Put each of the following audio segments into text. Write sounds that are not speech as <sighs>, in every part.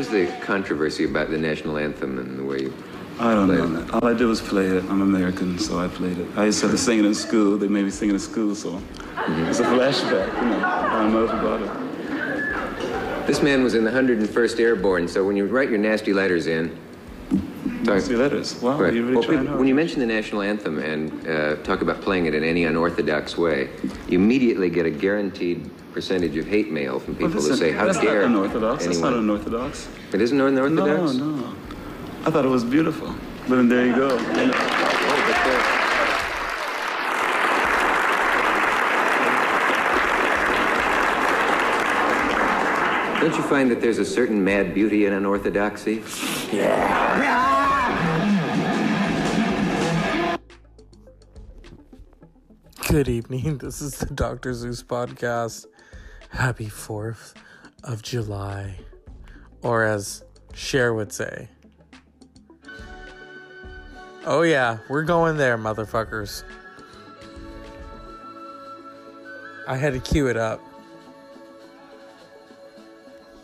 was the controversy about the national anthem and the way you I don't played know. it? All I did was play it. I'm American, so I played it. I used to have to sing it in school. They made me sing it in school, so it's a flashback. You know, I don't know about it. This man was in the 101st Airborne, so when you write your nasty letters in, See letters. Wow, Right. you really Well, people- when you mention the national anthem and uh, talk about playing it in any unorthodox way, you immediately get a guaranteed percentage of hate mail from Well, people who say, "How that's dare not unorthodox. That's not unorthodox. It isn't unorthodox. No, no. I thought it was beautiful. But then there you go. You know. Oh, Don't you find that there's a certain mad beauty in unorthodoxy? Good evening. This is the Dr. Zeus podcast. Happy 4th of July. Or as Cher would say. Oh, yeah, we're going there, motherfuckers. I had to cue it up.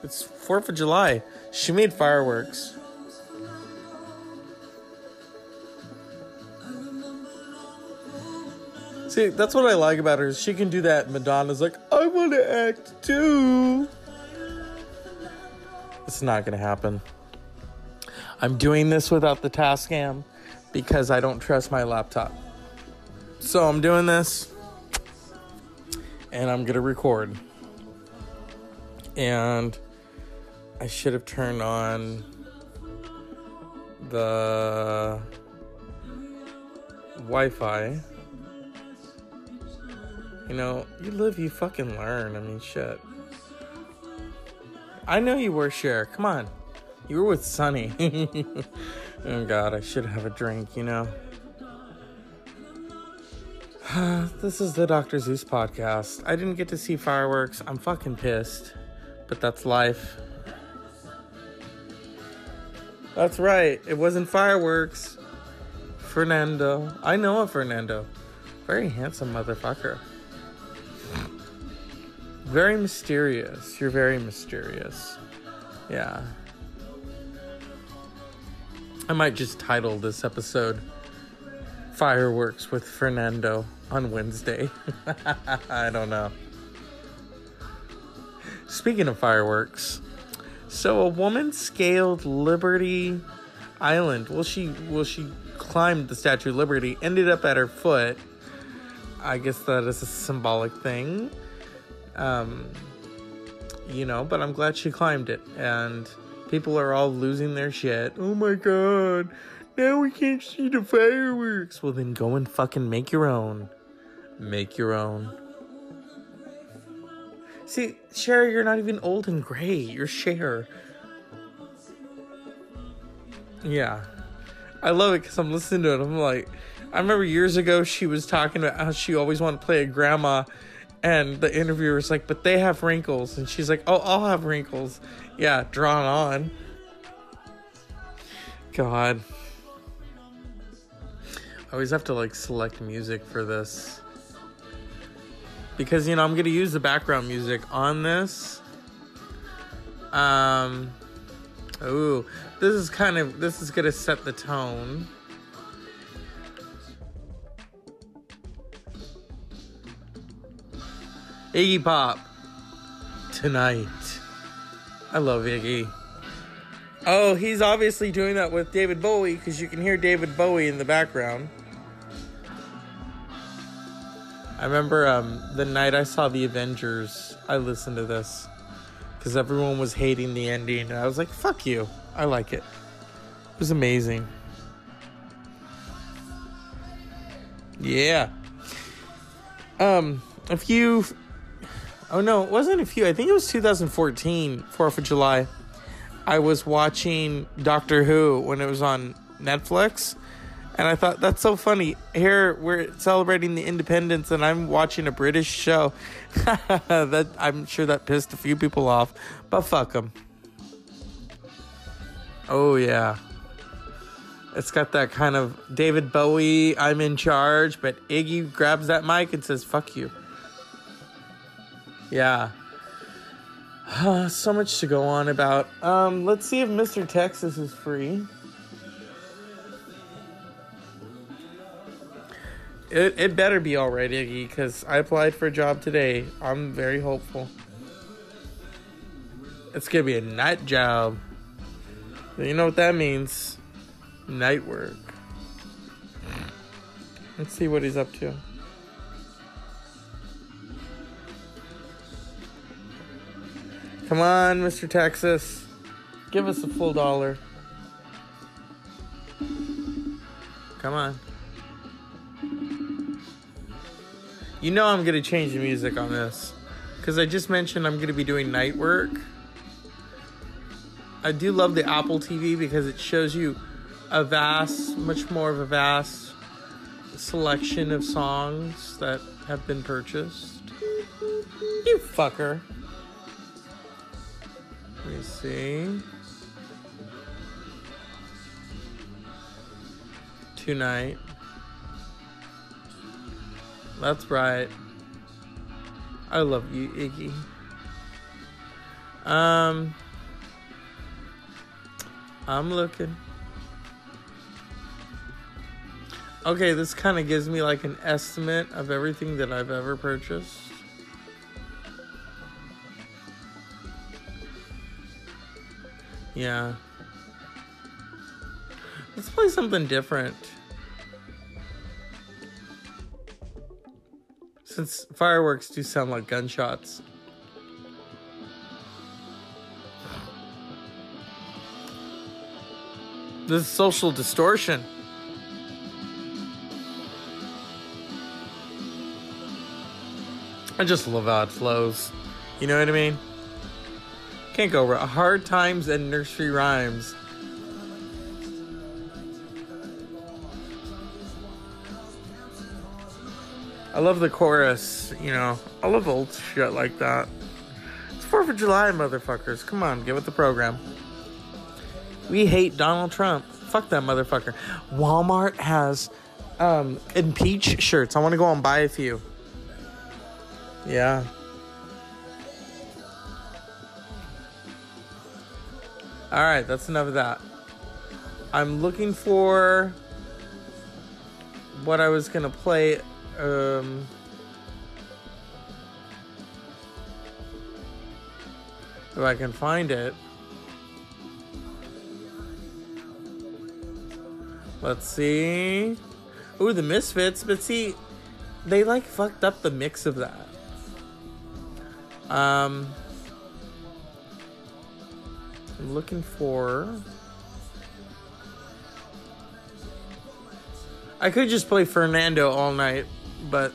It's 4th of July. She made fireworks. See, that's what I like about her. is She can do that. Madonna's like, I want to act too. It's not gonna happen. I'm doing this without the Tascam because I don't trust my laptop. So I'm doing this, and I'm gonna record. And I should have turned on the Wi-Fi. You know, you live, you fucking learn. I mean, shit. I know you were Cher. Come on. You were with Sonny. <laughs> oh, God, I should have a drink, you know. <sighs> this is the Dr. Zeus podcast. I didn't get to see fireworks. I'm fucking pissed. But that's life. That's right. It wasn't fireworks. Fernando. I know a Fernando. Very handsome motherfucker. Very mysterious. You're very mysterious. Yeah. I might just title this episode Fireworks with Fernando on Wednesday. <laughs> I don't know. Speaking of fireworks, so a woman scaled Liberty Island. Well, she well she climbed the Statue of Liberty, ended up at her foot. I guess that is a symbolic thing. Um, you know, but I'm glad she climbed it, and people are all losing their shit. Oh my god, now we can't see the fireworks. Well, then go and fucking make your own. Make your own. See, Cher, you're not even old and gray. You're Cher. Yeah. I love it because I'm listening to it. I'm like, I remember years ago she was talking about how she always wanted to play a grandma, and the interviewer was like, but they have wrinkles. And she's like, oh, I'll have wrinkles. Yeah, drawn on. God. I always have to like select music for this. Because, you know, I'm going to use the background music on this. Um, ooh, this is kind of, this is going to set the tone. Iggy Pop tonight. I love Iggy. Oh, he's obviously doing that with David Bowie because you can hear David Bowie in the background. I remember um, the night I saw the Avengers, I listened to this because everyone was hating the ending, and I was like, "Fuck you! I like it." It was amazing. Yeah. Um, a few. Oh no, it wasn't a few. I think it was 2014, 4th of July. I was watching Doctor Who when it was on Netflix. And I thought that's so funny. Here we're celebrating the independence, and I'm watching a British show. <laughs> that I'm sure that pissed a few people off, but fuck them. Oh yeah, it's got that kind of David Bowie. I'm in charge, but Iggy grabs that mic and says "fuck you." Yeah. Uh, <sighs> so much to go on about. Um, let's see if Mr. Texas is free. It, it better be alright, Iggy, because I applied for a job today. I'm very hopeful. It's gonna be a night job. You know what that means? Night work. Let's see what he's up to. Come on, Mr. Texas. Give us a full dollar. Come on. You know I'm to change the music on this. Because I just mentioned I'm to be doing night work. I do love the Apple TV because it shows you a vast, much more of a vast selection of songs that have been purchased. You fucker. Let me see. Tonight. That's right. I love you, Iggy. Um, I'm looking. Okay, this kind of gives me like an estimate of everything that I've ever purchased. Yeah. Let's play something different. Since fireworks do sound like gunshots. This is social distortion. I just love how it flows. You know what I mean? Can't go wrong. Hard times and nursery rhymes. I love the chorus, you know. I love old shit like that. It's 4th of July, motherfuckers. Come on, get with the program. We hate Donald Trump. Fuck that motherfucker. Walmart has um impeach shirts. I want to go and buy a few. Yeah. All right, that's enough of that. I'm looking for what I was gonna play. Um, if I can find it. Let's see. Ooh, the Misfits, but see, they like fucked up the mix of that. Um, I'm looking for. I could just play Fernando all night, but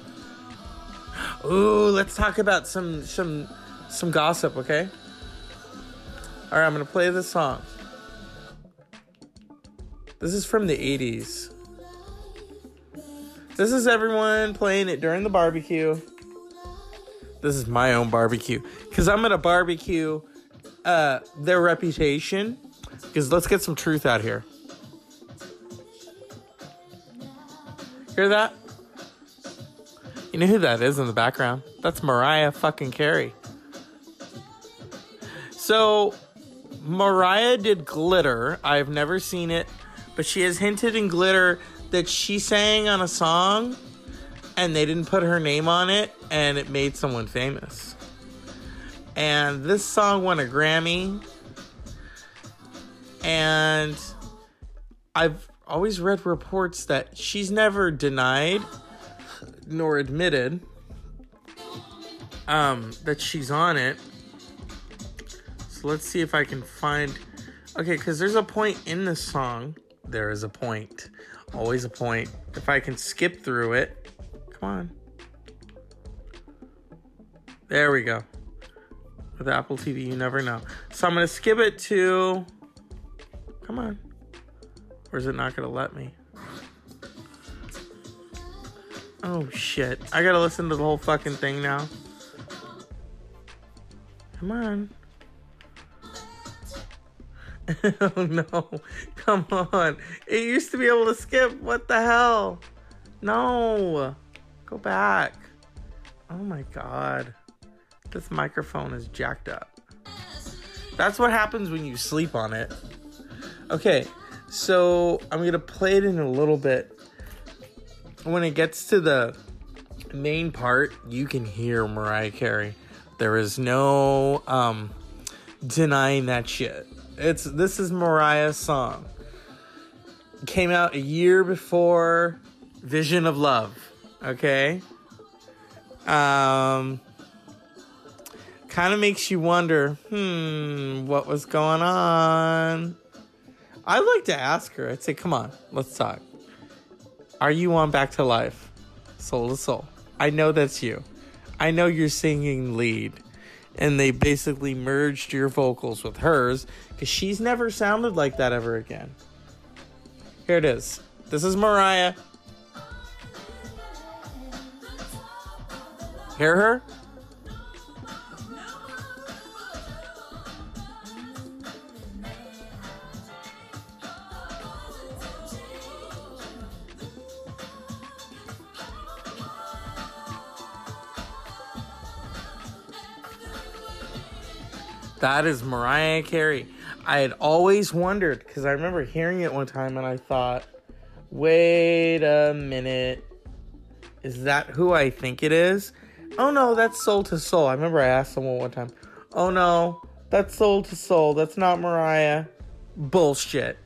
ooh, let's talk about some some some gossip, okay? All right, I'm gonna play this song. This is from the 80s. This is everyone playing it during the barbecue. This is my own barbecue because I'm gonna barbecue uh, their reputation. Because let's get some truth out here. Hear that? You know who that is in the background? That's Mariah fucking Carey. So, Mariah did Glitter. I've never seen it, but she has hinted in Glitter that she sang on a song and they didn't put her name on it and it made someone famous. And this song won a Grammy. And I've always read reports that she's never denied nor admitted um, that she's on it. So let's see if I can find. Okay, because there's a point in this song. There is a point. Always a point. If I can skip through it. Come on. There we go. With Apple TV, you never know. So I'm going to skip it to. Come on. Or is it not going to let me? Oh shit. I gotta listen to the whole fucking thing now. Come on. <laughs> oh no. Come on. It used to be able to skip. What the hell? No. Go back. Oh my god. This microphone is jacked up. That's what happens when you sleep on it. Okay, so I'm gonna play it in a little bit. When it gets to the main part, you can hear Mariah Carey. There is no um, denying that shit. It's this is Mariah's song. Came out a year before Vision of Love. Okay. Um, kind of makes you wonder, hmm, what was going on? I'd like to ask her. I'd say, come on, let's talk. Are you on Back to Life? Soul to Soul. I know that's you. I know you're singing lead. And they basically merged your vocals with hers because she's never sounded like that ever again. Here it is. This is Mariah. Hear her? That is Mariah Carey. I had always wondered because I remember hearing it one time and I thought, wait a minute. Is that who I think it is? Oh no, that's Soul to Soul. I remember I asked someone one time, oh no, that's Soul to Soul. That's not Mariah. Bullshit.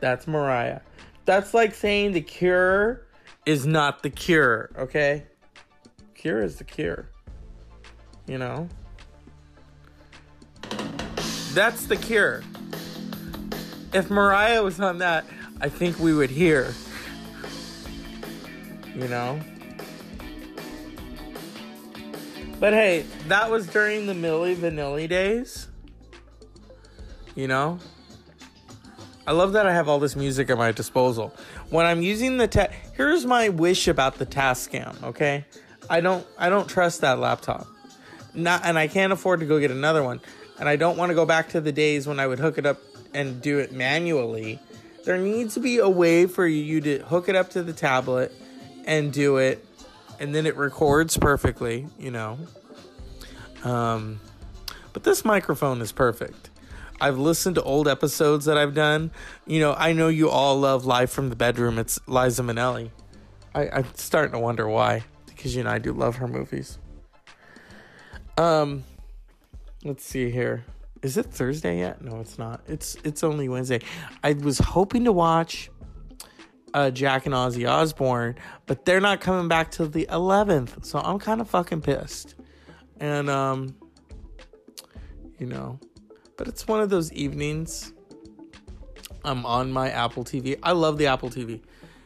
That's Mariah. That's like saying the cure is not the cure, okay? Cure is the cure. You know? That's the cure. If Mariah was on that, I think we would hear. You know? But hey, that was during the Milli Vanilli days. You know? I love that I have all this music at my disposal. When I'm using the ta- here's my wish about the Tascam, okay? I don't I don't trust that laptop. Not and I can't afford to go get another one. And I don't want to go back to the days when I would hook it up and do it manually. There needs to be a way for you to hook it up to the tablet and do it and then it records perfectly, you know. Um, but this microphone is perfect. I've listened to old episodes that I've done. You know, I know you all love Live from the Bedroom. It's Liza Minnelli. I, I'm starting to wonder why, because you know I do love her movies. Um, let's see here. Is it Thursday yet? No, it's not. It's it's only Wednesday. I was hoping to watch uh, Jack and Ozzy Osbourne, but they're not coming back till the 11th. So I'm kind of fucking pissed. And um you know, but it's one of those evenings I'm on my Apple TV. I love the Apple TV.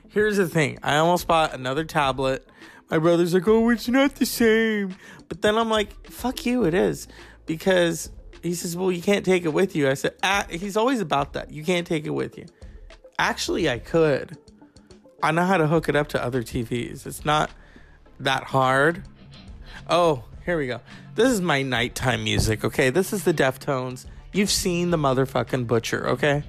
Here's the thing. I almost bought another tablet. My brother's like, "Oh, it's not the same." But then I'm like, "Fuck you, it is." Because he says, "Well, you can't take it with you." I said, ah, "He's always about that. You can't take it with you." Actually, I could. I know how to hook it up to other TVs. It's not that hard. Oh, here we go. This is my nighttime music, okay? This is the Deftones. You've seen the motherfucking Butcher, okay?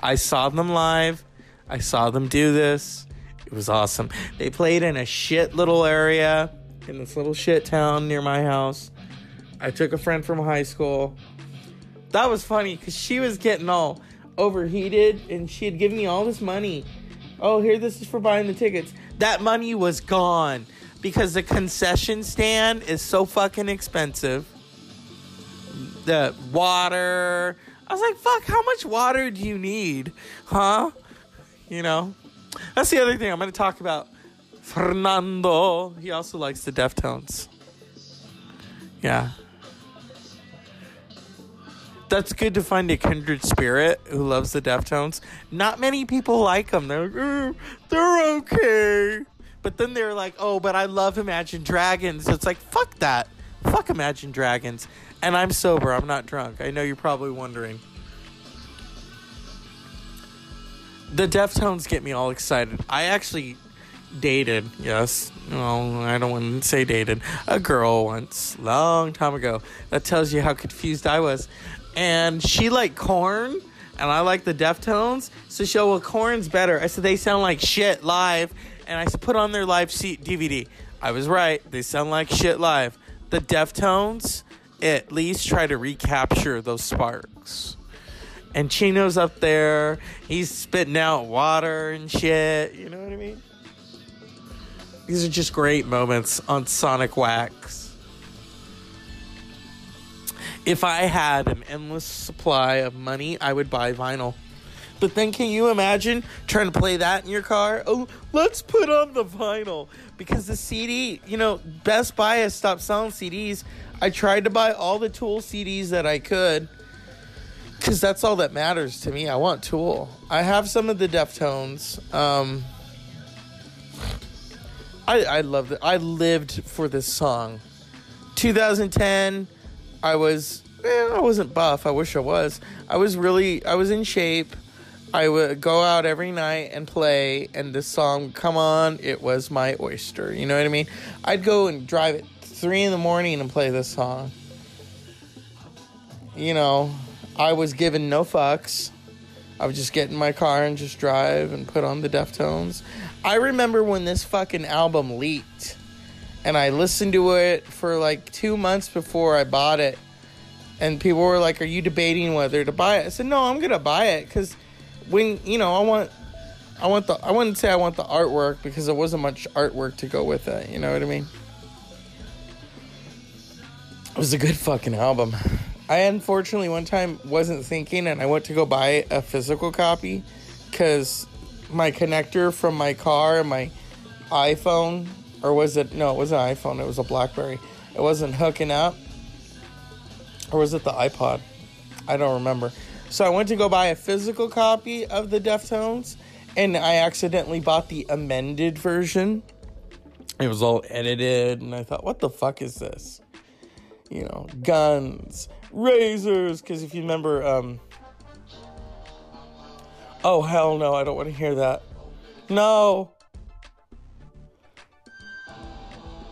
I saw them live. I saw them do this. It was awesome. They played in a shit little area in this little shit town near my house. I took a friend from high school. That was funny because she was getting all overheated and she had given me all this money. Oh, here, this is for buying the tickets. That money was gone because the concession stand is so fucking expensive. The water. I was like, fuck, how much water do you need? Huh? You know? That's the other thing I'm going to talk about. Fernando. He also likes the Deftones. Yeah. That's good to find a kindred spirit who loves the Deftones. Not many people like them. They're like, "Eh, they're okay. But then they're like, oh, but I love Imagine Dragons. It's like, fuck that. Fuck Imagine Dragons. And I'm sober. I'm not drunk. I know you're probably wondering. The Deftones get me all excited. I actually dated, yes. No, I don't want to say dated. A girl once, long time ago. That tells you how confused I was. And she liked Korn, and I like the Deftones. So she, well, Korn's better. I said they sound like shit live, and I said put on their live seat DVD. I was right. They sound like shit live. The Deftones at least try to recapture those sparks. And Chino's up there, he's spitting out water and shit. You know what I mean? These are just great moments on Sonic Wax. If I had an endless supply of money, I would buy vinyl. But then can you imagine trying to play that in your car? Oh, let's put on the vinyl. Because the CD, you know, Best Buy has stopped selling CDs. I tried to buy all the Tool CDs that I could. Because that's all that matters to me. I want Tool. I have some of the Deftones. Um, I, I loved it. I lived for this song. 2010, I was, eh, I wasn't buff. I wish I was. I was really, I was in shape. I would go out every night and play, and this song come on. It was my oyster. You know what I mean? I'd go and drive at three in the morning and play this song. You know, I was given no fucks. I would just get in my car and just drive and put on the Deftones. I remember when this fucking album leaked, and I listened to it for like two months before I bought it. And people were like, "Are you debating whether to buy it?" I said, "No, I'm gonna buy it because when you know I want, I want the I wouldn't say I want the artwork because there wasn't much artwork to go with it. You know what I mean? It was a good fucking album. I unfortunately one time wasn't thinking and I went to go buy a physical copy because my connector from my car and my iPhone, or was it, no, it wasn't an iPhone, it was a Blackberry. It wasn't hooking up. Or was it the iPod? I don't remember. So I went to go buy a physical copy of the Deftones and I accidentally bought the amended version. It was all edited and I thought, what the fuck is this? You know, guns, razors. Because if you remember, um, oh hell no, I don't want to hear that. No.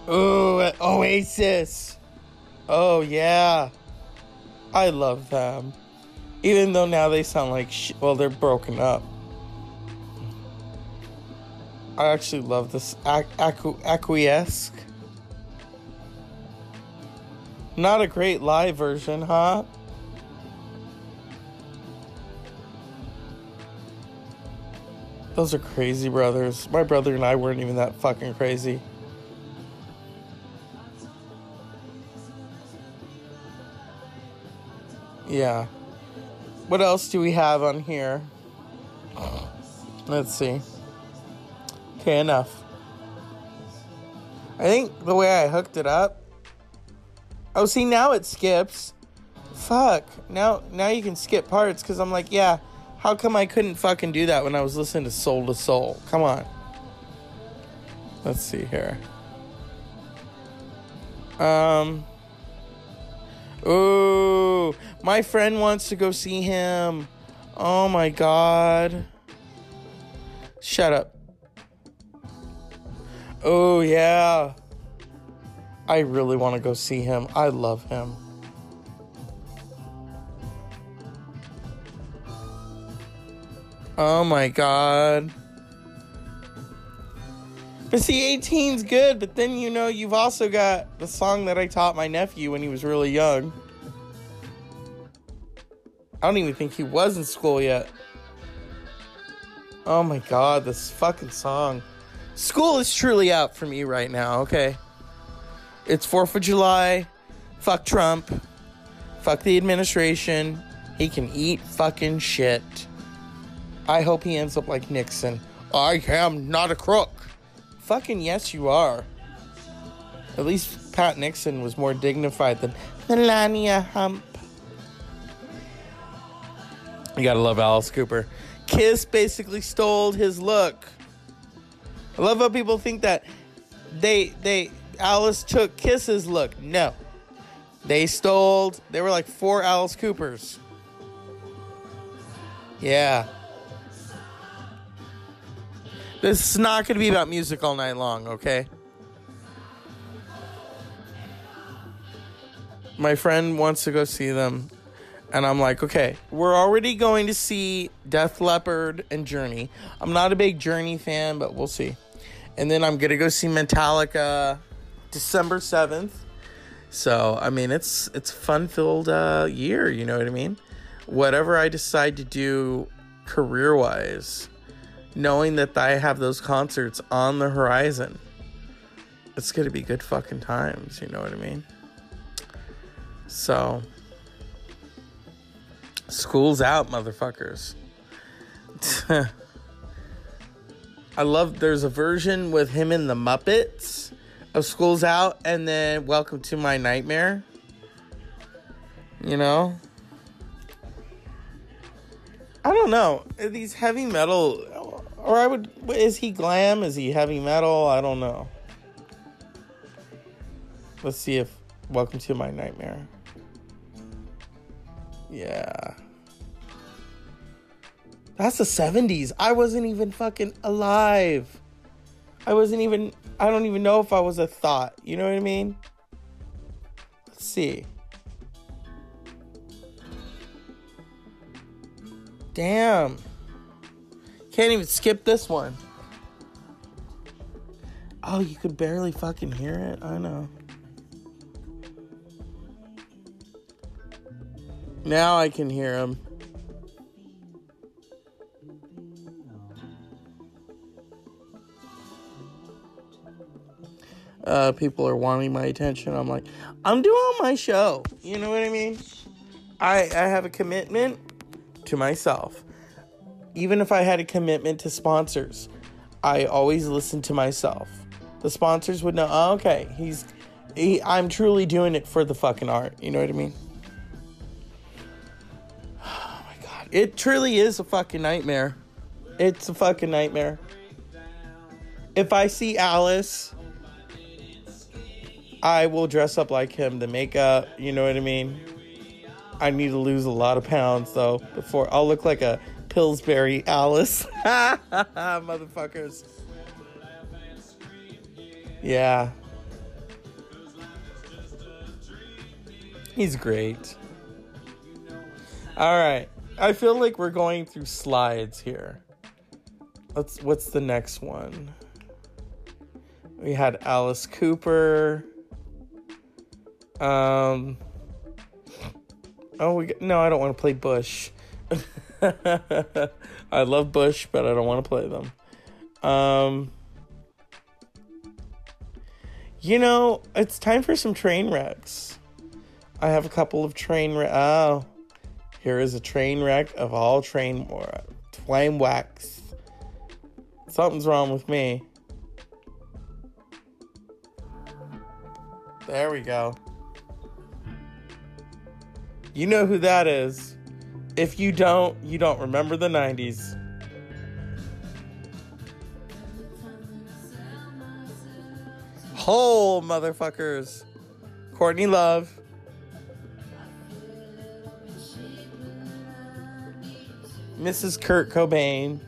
Ooh, uh, Oasis. Oh yeah, I love them. Even though now they sound like sh- well, they're broken up. I actually love this Acqu- Acquiesce. Not a great live version, huh? Those are crazy brothers. My brother and I weren't even that fucking crazy. Yeah. What else do we have on here? Let's see. Okay, enough. I think the way I hooked it up. Oh, see now it skips. Fuck. Now now you can skip parts cuz I'm like, yeah, how come I couldn't fucking do that when I was listening to Soul to Soul? Come on. Let's see here. Um Ooh, my friend wants to go see him. Oh my god. Shut up. Oh yeah. I really want to go see him. I love him. Oh my god. But see, 18's good, but then you know, you've also got the song that I taught my nephew when he was really young. I don't even think he was in school yet. Oh my god, this fucking song. School is truly out for me right now, okay? It's 4th of July. Fuck Trump. Fuck the administration. He can eat fucking shit. I hope he ends up like Nixon. I am not a crook. Fucking yes, you are. At least Pat Nixon was more dignified than Melania Hump. You gotta love Alice Cooper. Kiss basically stole his look. I love how people think that they they Alice took Kiss's look. No. They stole they were like four Alice Coopers. Yeah. This is not to be about music all night long, okay? My friend wants to go see them. And I'm like, okay, we're already going to see Def Leppard and Journey. I'm not a big Journey fan, but we'll see. And then I'm to go see Metallica December 7th. So I mean, it's it's fun filled uh, year. You know what I mean? Whatever I decide to do career wise, knowing that I have those concerts on the horizon, it's gonna be good fucking times. You know what I mean? So school's out, motherfuckers. <laughs> I love there's a version with him in the Muppets of School's Out and then Welcome to My Nightmare. You know? I don't know. These heavy metal or I would is he glam? Is he heavy metal? I don't know. Let's see if Welcome to My Nightmare. Yeah. That's the 70s. I wasn't even fucking alive. I wasn't even, I don't even know if I was a thought. You know what I mean? Let's see. Damn. Can't even skip this one. Oh, you could barely fucking hear it. I know. Now I can hear him. uh, people are wanting my attention. I'm like, I'm doing my show. You know what I mean? I I have a commitment to myself. Even if I had a commitment to sponsors, I always listen to myself. The sponsors would know, oh, okay, he's he, I'm truly doing it for the fucking art. You know what I mean? It truly is a fucking nightmare. It's a fucking nightmare. If I see Alice I will dress up like him. The makeup, you know what I mean? I need to lose a lot of pounds though before I'll look like a Pillsbury Alice. <laughs> Motherfuckers. Yeah. He's great. All right. I feel like we're going through slides here. Let's what's the next one? We had Alice Cooper. Um. Oh, we no, I don't want to play Bush. <laughs> I love Bush, but I don't want to play them. Um. You know, it's time for some train wrecks. I have a couple of train wreck. Oh, here is a train wreck of all train uh, flame wax. Something's wrong with me. There we go. You know who that is. If you don't, you don't remember the 90s. Hole motherfuckers. Courtney Love. Mrs. Kurt Cobain.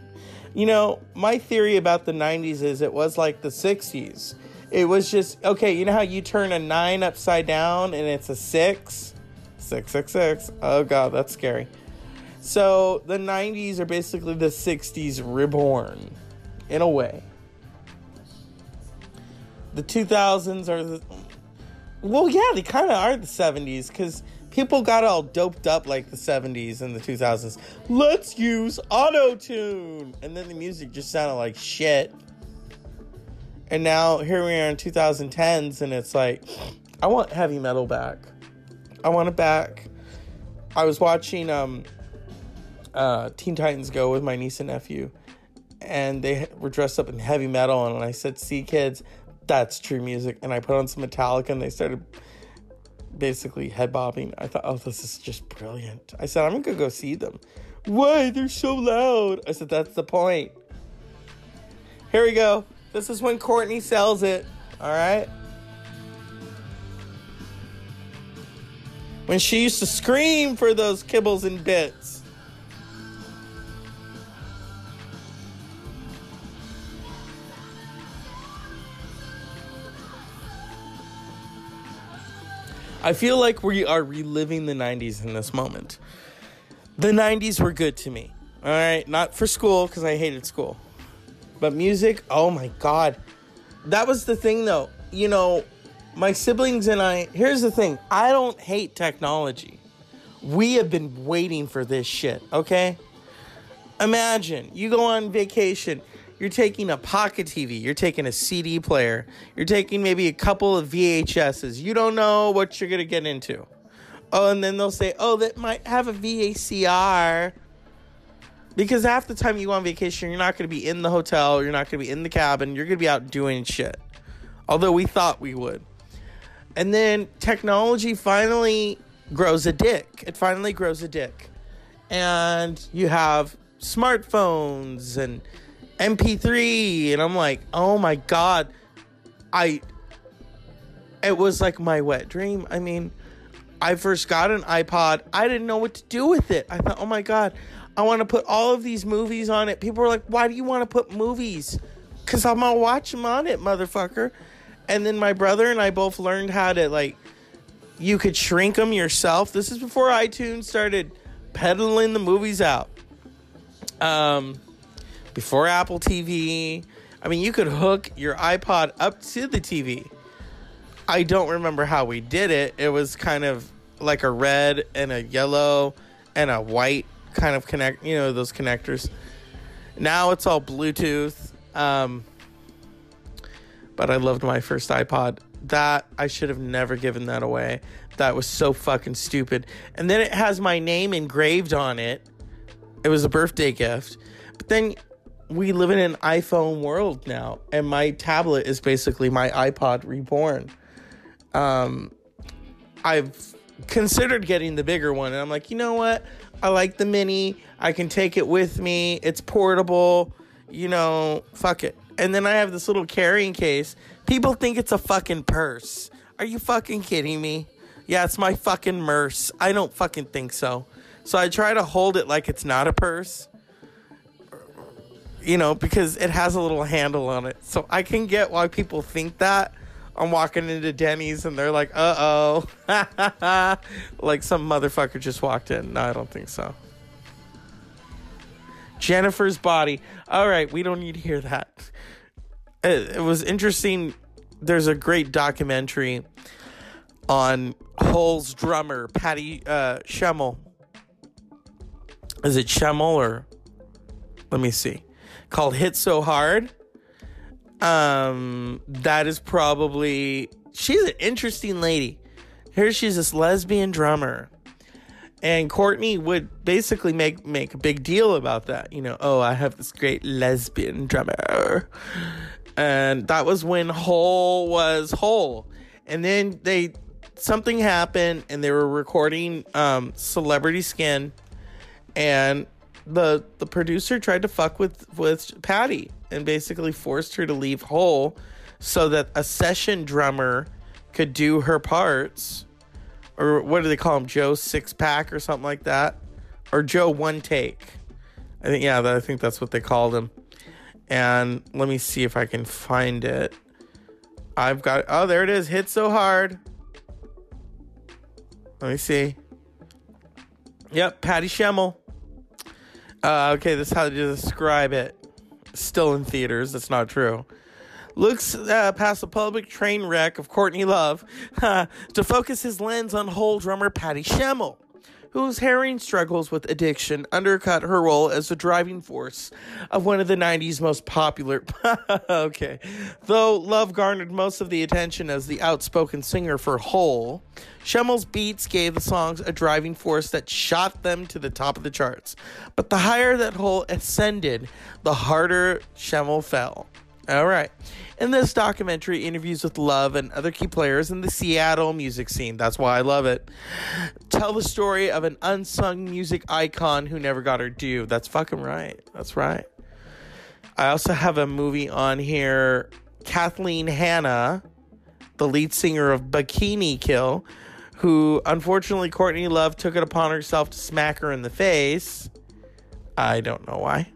You know, my theory about the 90s is it was like the 60s. It was just, okay, you know how you turn a 9 upside down and it's a 6? 666. Oh god, that's scary. So the 90s are basically the 60s reborn in a way. The 2000s are the Well, yeah, they kind of are the 70s cuz people got all doped up like the 70s and the 2000s. Let's use auto tune. And then the music just sounded like shit. And now here we are in 2010s and it's like I want heavy metal back. I want it back. I was watching um, uh, Teen Titans Go with my niece and nephew, and they were dressed up in heavy metal. And I said, "See, kids, that's true music." And I put on some Metallica, and they started basically head bobbing. I thought, "Oh, this is just brilliant." I said, "I'm gonna go see them." Why they're so loud? I said, "That's the point." Here we go. This is when Courtney sells it. All right. when she used to scream for those kibbles and bits. I feel like we are reliving the 90s in this moment. The 90s were good to me. All right, not for school because I hated school. But music, oh my god. That was the thing though. You know, my siblings and I, here's the thing I don't hate technology. We have been waiting for this shit, okay? Imagine you go on vacation, you're taking a pocket TV, you're taking a CD player, you're taking maybe a couple of VHSs. You don't know what you're gonna get into. Oh, and then they'll say, oh, that might have a VACR. Because half the time you go on vacation, you're not going to be in the hotel, you're not going to be in the cabin, you're going to be out doing shit. Although we thought we would. And then technology finally grows a dick. It finally grows a dick. And you have smartphones and MP3 and I'm like, "Oh my god. I it was like my wet dream. I mean, I first got an iPod. I didn't know what to do with it. I thought, "Oh my god, I want to put all of these movies on it." People were like, "Why do you want to put movies?" Cuz I'm going to watch them on it, motherfucker. And then my brother and I both learned how to like you could shrink them yourself. This is before iTunes started peddling the movies out. Um, before Apple TV. I mean, you could hook your iPod up to the TV. I don't remember how we did it. It was kind of like a red and a yellow and a white kind of connect, you know, those connectors. Now it's all Bluetooth. Um, but I loved my first iPod. That I should have never given that away. That was so fucking stupid. And then it has my name engraved on it. It was a birthday gift. But then we live in an iPhone world now, and my tablet is basically my iPod reborn. Um, I've considered getting the bigger one, and I'm like, you know what? I like the mini. I can take it with me. It's portable. You know, fuck it. And then I have this little carrying case. People think it's a fucking purse. Are you fucking kidding me? Yeah, it's my fucking merce. I don't fucking think so. So I try to hold it like it's not a purse. You know, because it has a little handle on it. So I can get why people think that. I'm walking into Denny's and they're like, uh oh. <laughs> like some motherfucker just walked in. No, I don't think so. Jennifer's body. All right, we don't need to hear that. It, it was interesting. There's a great documentary on Hole's drummer, Patty uh, Schemel. Is it Schemel or let me see? Called Hit So Hard. Um, that is probably she's an interesting lady. Here she's this lesbian drummer. And Courtney would basically make make a big deal about that. You know, oh, I have this great lesbian drummer. And that was when Hole was Hole. And then they something happened and they were recording um, Celebrity Skin and the the producer tried to fuck with with Patty and basically forced her to leave Hole so that a session drummer could do her parts. Or what do they call him Joe six pack or something like that? Or Joe one take. I think yeah I think that's what they called him and let me see if I can find it. I've got oh there it is. Hit so hard. Let me see. Yep Patty Schemel uh, okay, this is how to describe it. Still in theaters. That's not true. Looks uh, past the public train wreck of Courtney Love <laughs> to focus his lens on Hole drummer Patty Schemel, whose harrowing struggles with addiction undercut her role as the driving force of one of the 90s most popular. <laughs> okay. Though Love garnered most of the attention as the outspoken singer for Hole, Schemel's beats gave the songs a driving force that shot them to the top of the charts. But the higher that Hole ascended, the harder Schemmel fell. All right. In this documentary, interviews with Love and other key players in the Seattle music scene. That's why I love it. Tell the story of an unsung music icon who never got her due. That's fucking right. That's right. I also have a movie on here. Kathleen Hanna, the lead singer of Bikini Kill, who unfortunately Courtney Love took it upon herself to smack her in the face. I don't know why.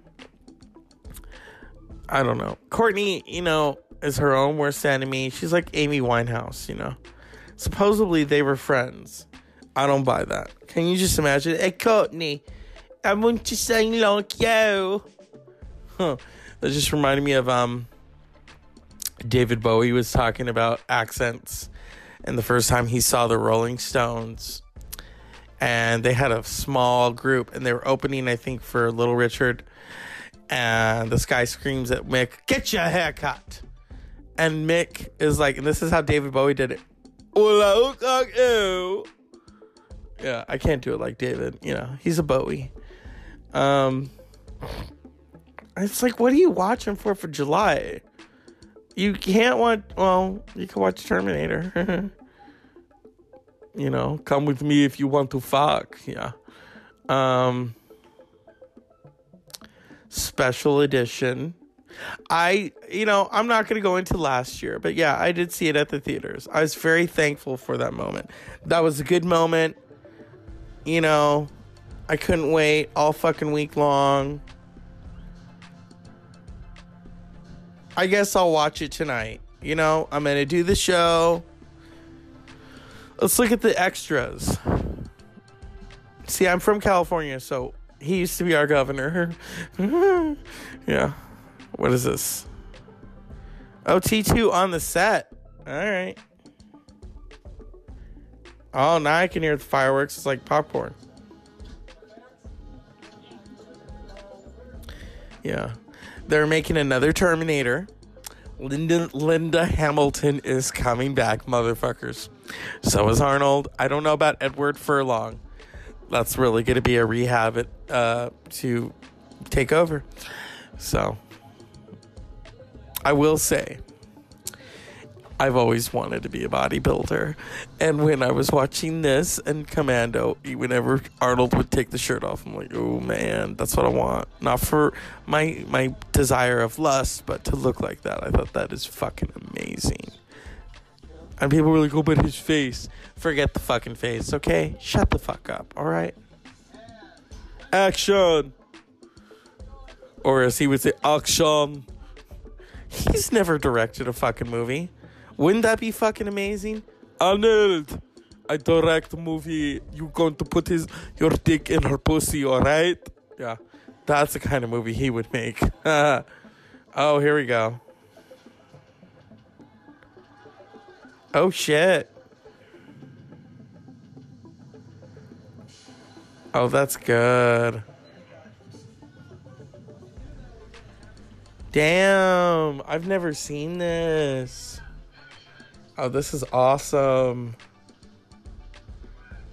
I don't know. Courtney, you know, is her own worst enemy. She's like Amy Winehouse, you know. Supposedly they were friends. I don't buy that. Can you just imagine? Hey, Courtney, I want to sing like you. Huh. That just reminded me of um David Bowie was talking about accents and the first time he saw the Rolling Stones. And they had a small group and they were opening, I think, for Little Richard. And this guy screams at Mick, Get your hair cut. And Mick is like, and this is how David Bowie did it. Yeah, I can't do it like David. You know, he's a Bowie. Um, it's like, what are you watching for for July? You can't watch. Well, you can watch Terminator. <laughs> you know, come with me if you want to fuck. Yeah. Um. Special edition. I, you know, I'm not going to go into last year, but yeah, I did see it at the theaters. I was very thankful for that moment. That was a good moment. You know, I couldn't wait all fucking week long. I guess I'll watch it tonight. You know, I'm going to do the show. Let's look at the extras. See, I'm from California, so he used to be our governor. <laughs> yeah. What is this? Oh, T2 on the set. All right. Oh, now I can hear the fireworks. It's like popcorn. Yeah. They're making another Terminator. Linda Linda Hamilton is coming back, motherfuckers. So is Arnold. I don't know about Edward Furlong. That's really going to be a rehab uh, to take over. So I will say, I've always wanted to be a bodybuilder. And when I was watching this and Commando, whenever Arnold would take the shirt off, I'm like, oh man, that's what I want. Not for my my desire of lust, but to look like that. I thought that is fucking amazing. And people were like, oh, but his face. Forget the fucking face, okay? Shut the fuck up, alright? Action! Or as he would say, action. He's never directed a fucking movie. Wouldn't that be fucking amazing? Arnold, I direct a movie. You going to put his your dick in her pussy, alright? Yeah. That's the kind of movie he would make. <laughs> oh, here we go. Oh shit. Oh, that's good. Damn, I've never seen this. Oh, this is awesome.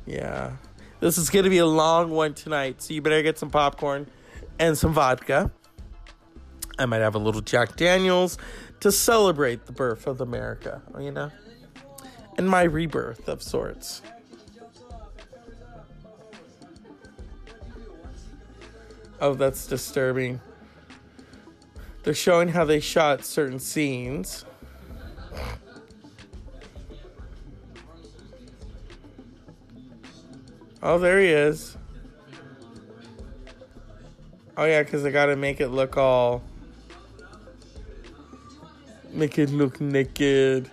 Yeah. This is going to be a long one tonight, so you better get some popcorn and some vodka. I might have a little Jack Daniels to celebrate the birth of America, you know? And my rebirth of sorts. Oh, that's disturbing. They're showing how they shot certain scenes. Oh, there he is. Oh, yeah, because they got to make it look all. Make it look naked.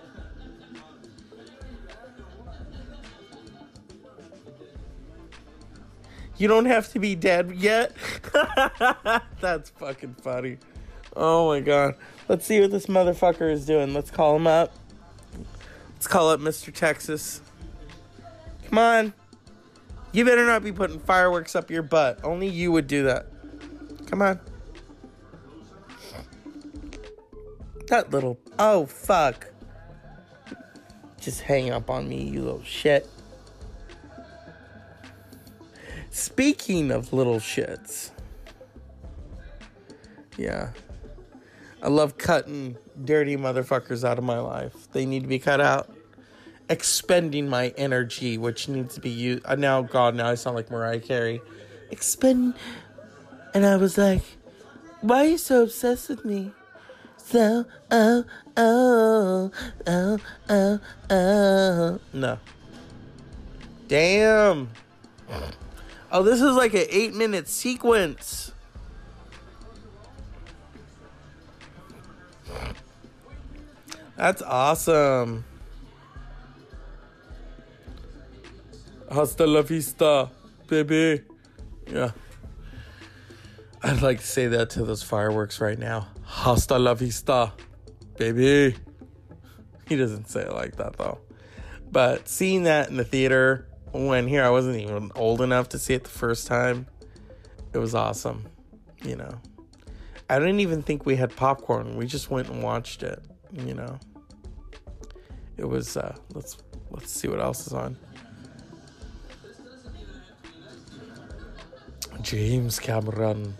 You don't have to be dead yet. <laughs> That's fucking funny. Oh my god. Let's see what this motherfucker is doing. Let's call him up. Let's call up Mr. Texas. Come on. You better not be putting fireworks up your butt. Only you would do that. Come on. That little. Oh, fuck. Just hang up on me, you little shit. Speaking of little shits. Yeah. I love cutting dirty motherfuckers out of my life. They need to be cut out. Expending my energy, which needs to be used. Uh, now, God, now I sound like Mariah Carey. Expend. And I was like, why are you so obsessed with me? So, oh, oh, oh, oh, oh. No. Damn. Oh, this is like an eight minute sequence. That's awesome. Hasta la vista, baby. Yeah. I'd like to say that to those fireworks right now. Hasta la vista, baby. He doesn't say it like that though. But seeing that in the theater when here I wasn't even old enough to see it the first time, it was awesome. You know. I didn't even think we had popcorn. We just went and watched it, you know. It was uh let's let's see what else is on. James Cameron.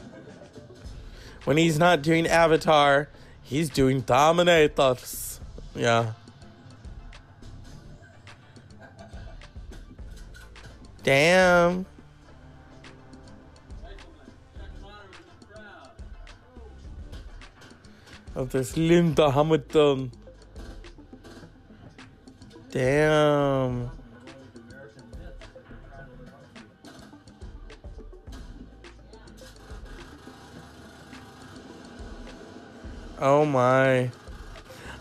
When he's not doing Avatar, he's doing Dominators. Yeah. Damn. Oh, there's Linda Hamilton. Damn. Oh my.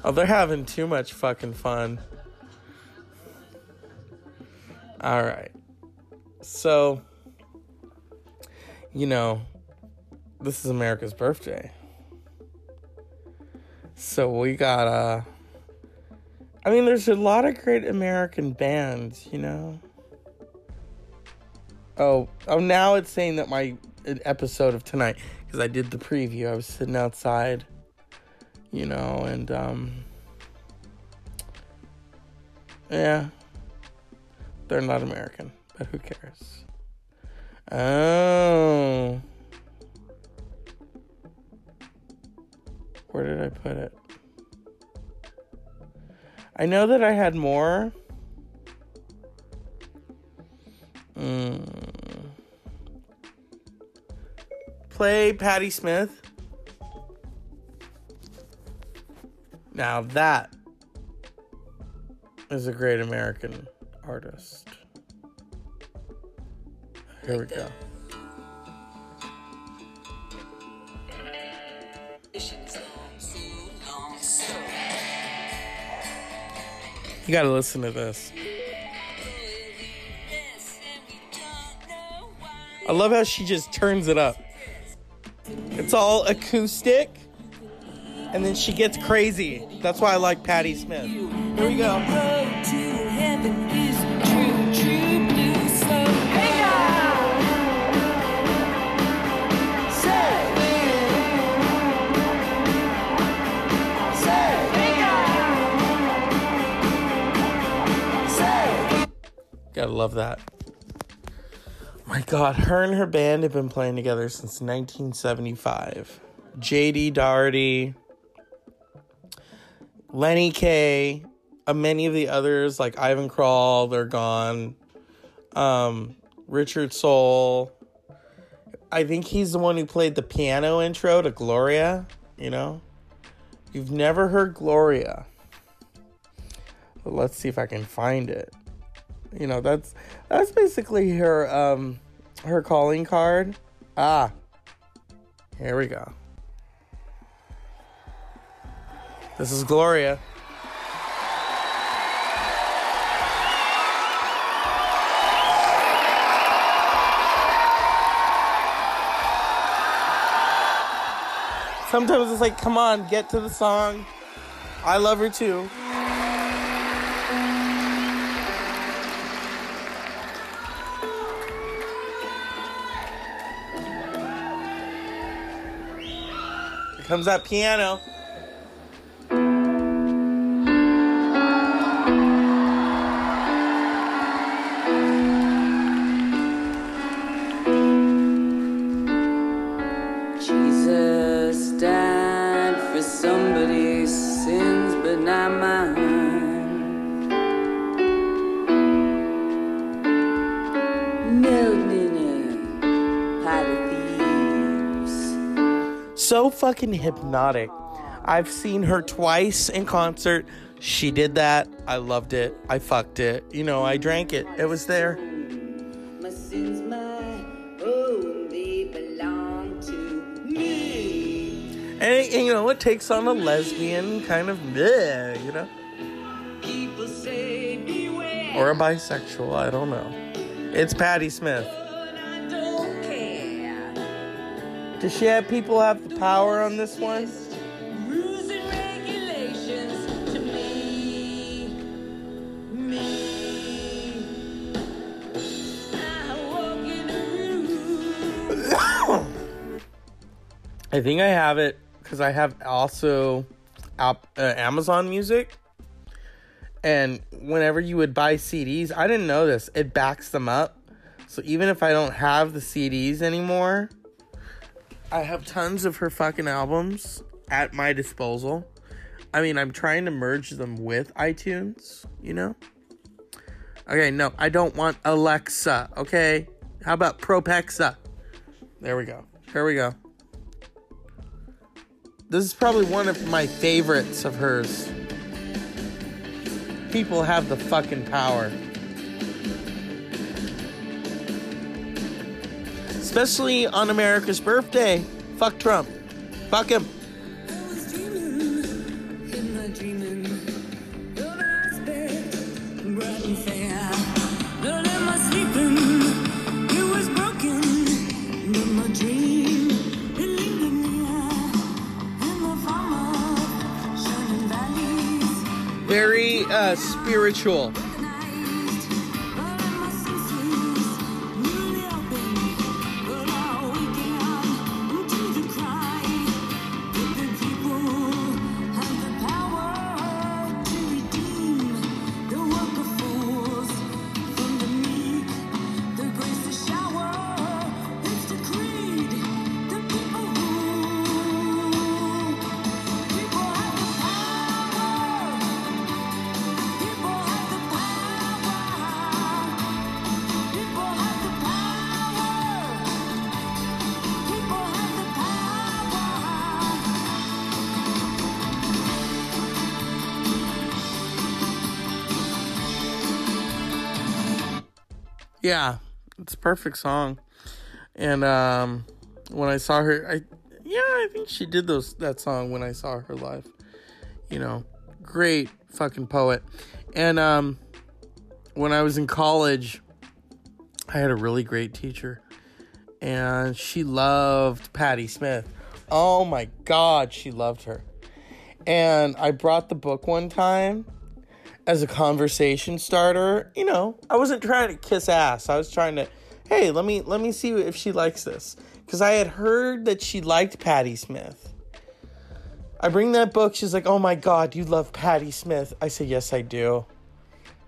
Oh, they're having too much fucking fun. All right. So, you know, this is America's birthday. So we got uh I mean there's a lot of great American bands, you know. Oh, oh now it's saying that my episode of tonight because I did the preview. I was sitting outside, you know, and um yeah. They're not American, but who cares? Oh. Where did I put it? I know that I had more. Mm. Play Patti Smith. Now that is a great American artist. Here we go. You gotta listen to this. I love how she just turns it up. It's all acoustic, and then she gets crazy. That's why I like Patti Smith. Here we go. Gotta love that. My God, her and her band have been playing together since 1975. Jay Dee Daugherty, Lenny Kaye, uh, many of the others like Ivan Kral, they're gone. Um, Richard Sohl. I think he's the one who played the piano intro to Gloria. You know, you've never heard Gloria. But let's see if I can find it you know that's that's basically her um her calling card. Ah here we go. This is gloria. Sometimes it's like come on get to the song. I love her too comes that piano. Jesus died for somebody's sins, but not mine. Nailed in a pot. So fucking hypnotic. I've seen her twice in concert. She did that. I loved it. I fucked it. You know, I drank it. It was there. My sins, my own, they belong to me. And, it, and, you know, it takes on a lesbian kind of, bleh, you know, People say beware, or a bisexual. I don't know. It's Patti Smith. Does she have people have the power on this one? I think I have it because I have also uh, Amazon Music. And whenever you would buy CDs, I didn't know this, it backs them up. So even if I don't have the CDs anymore, I have tons of her fucking albums at my disposal. I mean, I'm trying to merge them with iTunes, you know? Okay, no, I don't want Alexa, okay? How about Propexa? There we go. Here we go. This is probably one of my favorites of hers. People have the fucking power. Especially on America's birthday. Fuck Trump. Fuck him. Very uh, was dreaming, Yeah, it's a perfect song. And um, when I saw her, I yeah, I think she did those that song when I saw her live. You know, great fucking poet. And um, when I was in college, I had a really great teacher, and she loved Patti Smith. Oh my God, she loved her. And I brought the book one time as a conversation starter. You know, I wasn't trying to kiss ass. I was trying to, hey, let me let me see if she likes this because I had heard that she liked Patti Smith. I bring that book. She's like, "Oh my God, you love Patti Smith." I said, "Yes, I do."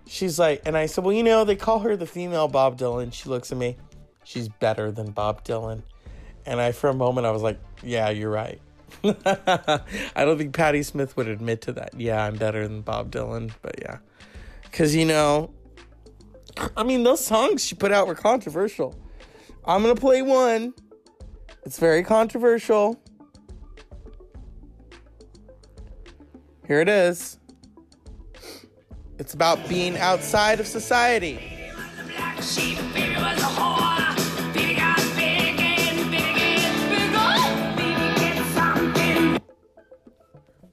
She's like, and I said, "Well, you know, they call her the female Bob Dylan." She looks at me. She's better than Bob Dylan. And I, for a moment, I was like, "Yeah, you're right." <laughs> I don't think Patti Smith would admit to that. Yeah, I'm better than Bob Dylan, but yeah. Cuz you know, I mean, those songs she put out were controversial. I'm going to play one. It's very controversial. Here it is. It's about being outside of society.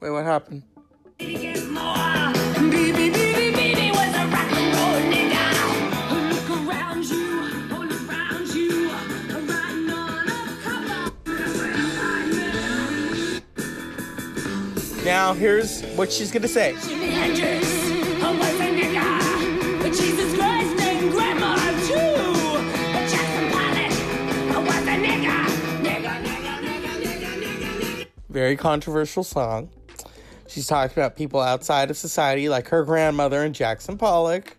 On a cover. Now, here's what she's to say. Very controversial song. She's talking about people outside of society, like her grandmother and Jackson Pollock.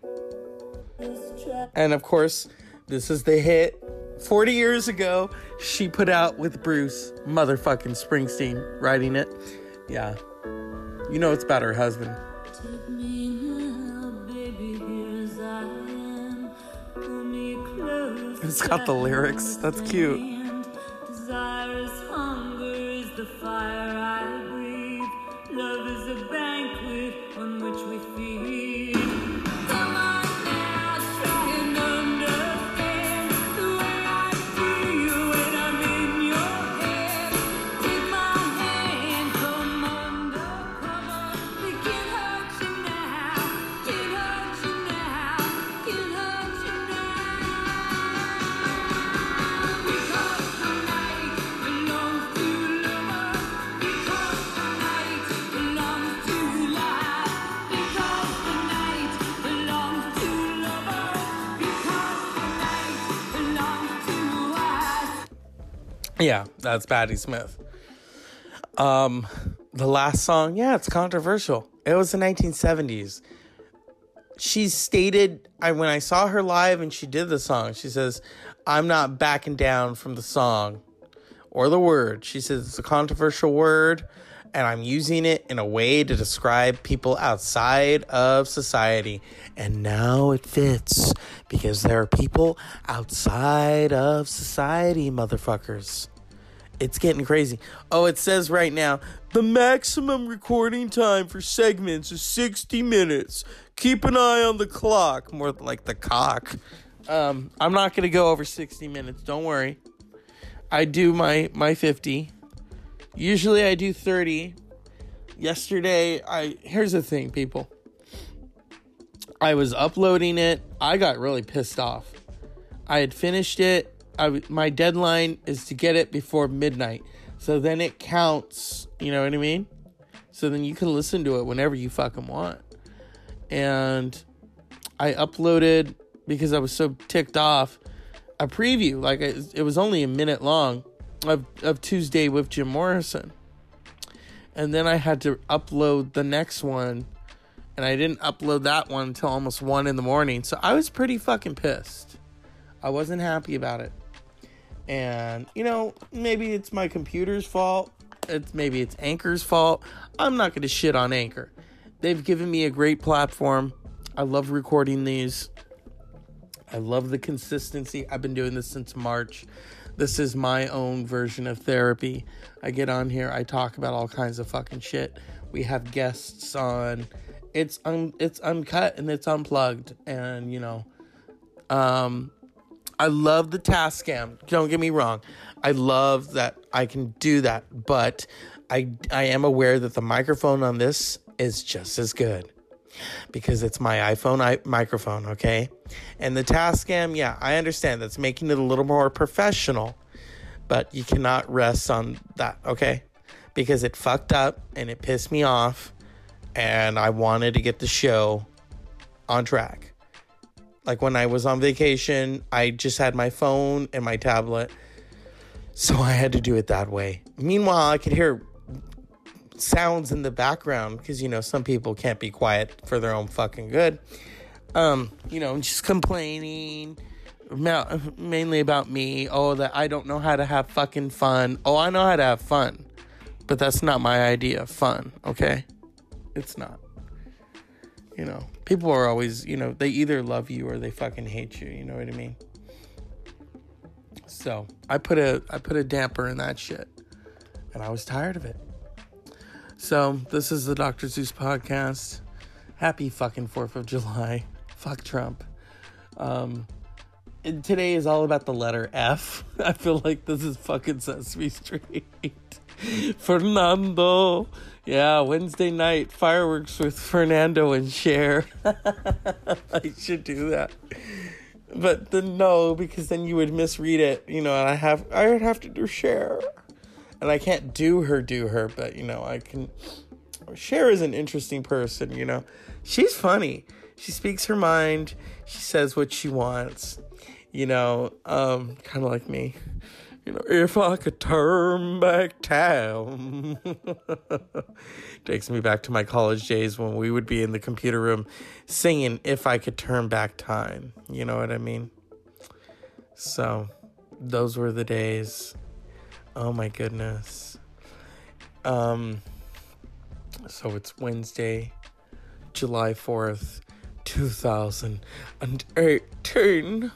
And of course, this is the hit 40 years ago she put out with Bruce motherfucking Springsteen writing it. Yeah. You know it's about her husband. Take me now, baby, here as I am. Pull me close. It's got the lyrics. That's cute. Yeah, that's Patti Smith. Um, the last song, yeah, it's controversial. It was the 1970s. She stated, I when I saw her live and she did the song, she says, "I'm not backing down from the song or the word." She says it's a controversial word, and I'm using it in a way to describe people outside of society. And now it fits because there are people outside of society, motherfuckers. It's getting crazy. Oh, it says right now the maximum recording time for segments is 60 minutes. Keep an eye on the clock. More like the cock. Um, I'm not going to go over 60 minutes. Don't worry. I do my, my 50. Usually I do 30. Yesterday, I. Here's the thing, people. I was uploading it. I got really pissed off. I had finished it I, my deadline is to get it before midnight. So then it counts, you know what I mean? So then you can listen to it whenever you fucking want. And I uploaded because I was so ticked off a preview, like it, it was only a minute long of, of Tuesday with Jim Morrison. And then I had to upload the next one, and I didn't upload that one until almost one in the morning. So I was pretty fucking pissed. I wasn't happy about it. And you know maybe it's my computer's fault. It's maybe it's anchor's fault. I'm not going to shit on anchor. They've given me a great platform. I love recording these. I love the consistency. I've been doing this since march this is my own version of therapy i get on here i talk about all kinds of fucking shit we have guests on it's un- it's uncut and it's unplugged and you know um I love the task Tascam. Don't get me wrong. I love that I can do that, but I I am aware that the microphone on this is just as good because it's my iPhone I, microphone, okay? And the Tascam, yeah, I understand that's making it a little more professional, but you cannot rest on that, okay? Because it fucked up and it pissed me off and I wanted to get the show on track. Like when I was on vacation, I just had my phone and my tablet. So I had to do it that way. Meanwhile, I could hear sounds in the background because, you know, some people can't be quiet for their own fucking good. Um, you know, just complaining mainly about me. Oh, that I don't know how to have fucking fun. Oh, I know how to have fun. But that's not my idea of fun, okay? It's not. You know, people are always, you know, they either love you or they fucking hate you. You know what I mean? So I put a I put a damper in that shit, and I was tired of it. So this is the Dr. Zeus podcast. Happy fucking Fourth of July. <laughs> Fuck Trump. Um, today is all about the letter F. <laughs> I feel like this is fucking Sesame Street. <laughs> Fernando. Yeah, Wednesday night fireworks with Fernando and Cher. I should do that. But then no, because then you would misread it, you know, and I have I would have to do Cher. And I can't do her do her, but you know, I can Cher is an interesting person, you know. She's funny. She speaks her mind. She says what she wants. You know, um, kind of like me you know, if I could turn back time. <laughs> Takes me back to my college days when we would be in the computer room singing If I Could Turn Back Time. You know what I mean? So, those were the days. Oh my goodness. Um, so it's Wednesday, July 4th, 2018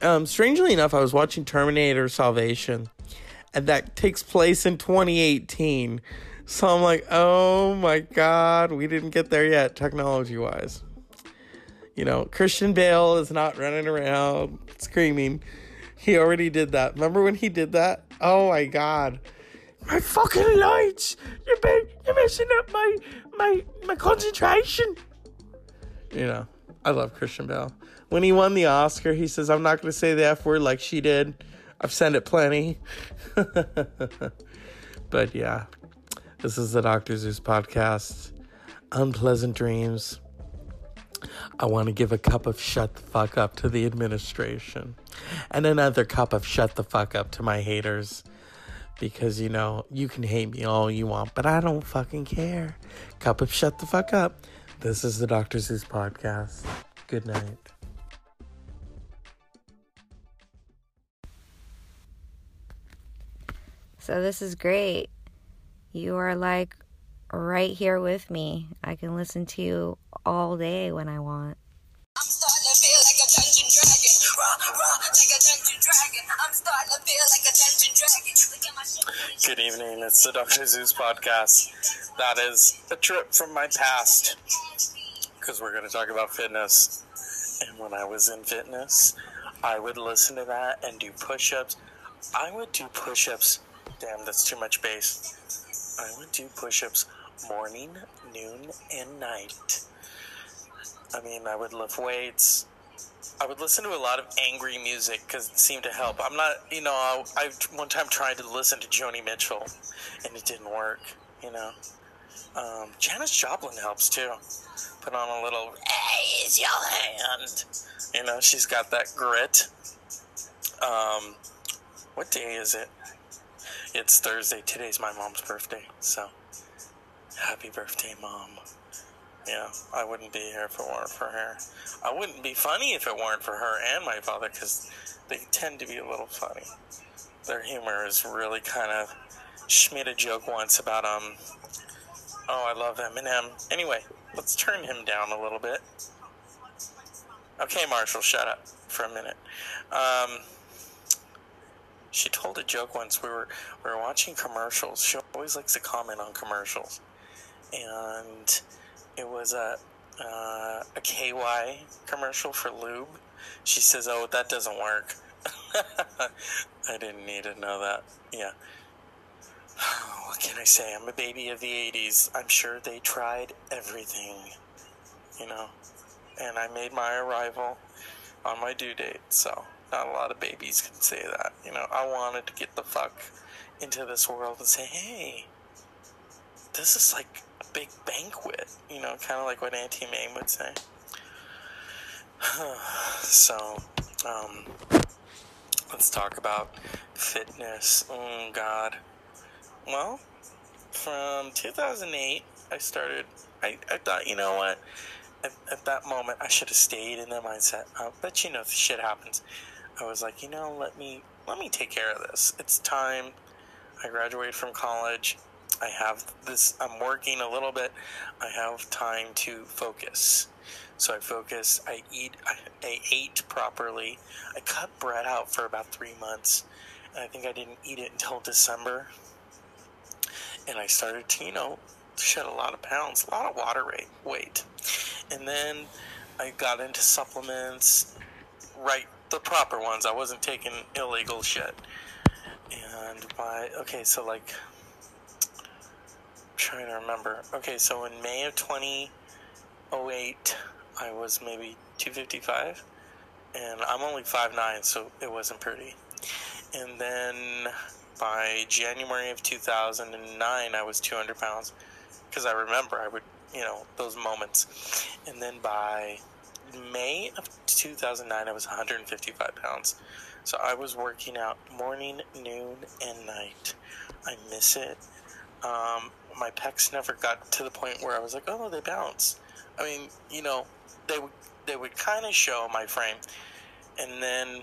um, strangely enough, I was watching Terminator Salvation, and that takes place in 2018. So I'm like, oh my god, we didn't get there yet, technology wise. You know, Christian Bale is not running around screaming. He already did that. Remember when he did that? Oh my god. My fucking lights! You're, you're messing up my my my concentration. You know, I love Christian Bale when he won the Oscar, he says, I'm not going to say the F word like she did. I've said it plenty. <laughs> but yeah, this is the Dr. Zeus podcast. Unpleasant dreams. I want to give a cup of shut the fuck up to the administration and another cup of shut the fuck up to my haters because you know you can hate me all you want, but I don't fucking care. Cup of shut the fuck up. This is the Dr. Zeus podcast. Good night. So this is great. You are like right here with me. I can listen to you all day when I want. I'm starting to feel like a dungeon dragon. Raw, raw, like a dungeon dragon. I'm starting to feel like a dungeon dragon. Look at my shit. Good evening. It's the Dr. Zeus podcast. That is a trip from my past because we're going to talk about fitness. And when I was in fitness, I would listen to that and do push ups. I would do push ups. Damn, that's too much bass. I would do push ups morning, noon, and night. I mean, I would lift weights. I would listen to a lot of angry music because it seemed to help. I'm not, you know, I, I one time tried to listen to Joni Mitchell and it didn't work, you know. Um, Janis Joplin helps too. Put on a little, raise your hand. You know, she's got that grit. Um, what day is it? It's Thursday. Today's my mom's birthday, so happy birthday, mom. Yeah, I wouldn't be here if it weren't for her. I wouldn't be funny if it weren't for her and my father because they tend to be a little funny. Their humor is really kind of. She made a joke once about um. Oh, I love Eminem. Anyway, let's turn him down a little bit. Okay, Marshall, shut up for a minute. Um, she told a joke once. We were we were watching commercials. She always likes to comment on commercials, and it was a uh, a KY commercial for lube. She says, "Oh, that doesn't work." <laughs> I didn't need to know that. Yeah. <sighs> What can I say? I'm a baby of the '80s. I'm sure they tried everything, you know. And I made my arrival on my due date, so not a lot of babies can say that. You know, I wanted to get the fuck into this world and say, "Hey, this is like big banquet, you know, kind of like what Auntie Mame would say. <sighs> so, um, let's talk about fitness. Oh, God. Well, from 2008, I started, I, I thought, you know what? At, at that moment, I should have stayed in the mindset. Uh, but you know, shit happens. I was like, you know, let me let me take care of this. It's time. I graduated from college. I have this, I'm working a little bit. I have time to focus. So I focus, I eat, I, I ate properly. I cut bread out for about three months. And I think I didn't eat it until December. And I started to, you know, shed a lot of pounds, a lot of water rate, weight. And then I got into supplements, right, the proper ones. I wasn't taking illegal shit. And by, okay, so like, trying to remember. Okay, so in May of 2008, I was maybe 255, and I'm only 5'9, so it wasn't pretty. And then by January of 2009, I was 200 pounds, because I remember I would, you know, those moments. And then by May of 2009, I was 155 pounds. So I was working out morning, noon, and night. I miss it. Um, my pecs never got to the point where I was like, oh, they bounce. I mean, you know, they would they would kind of show my frame, and then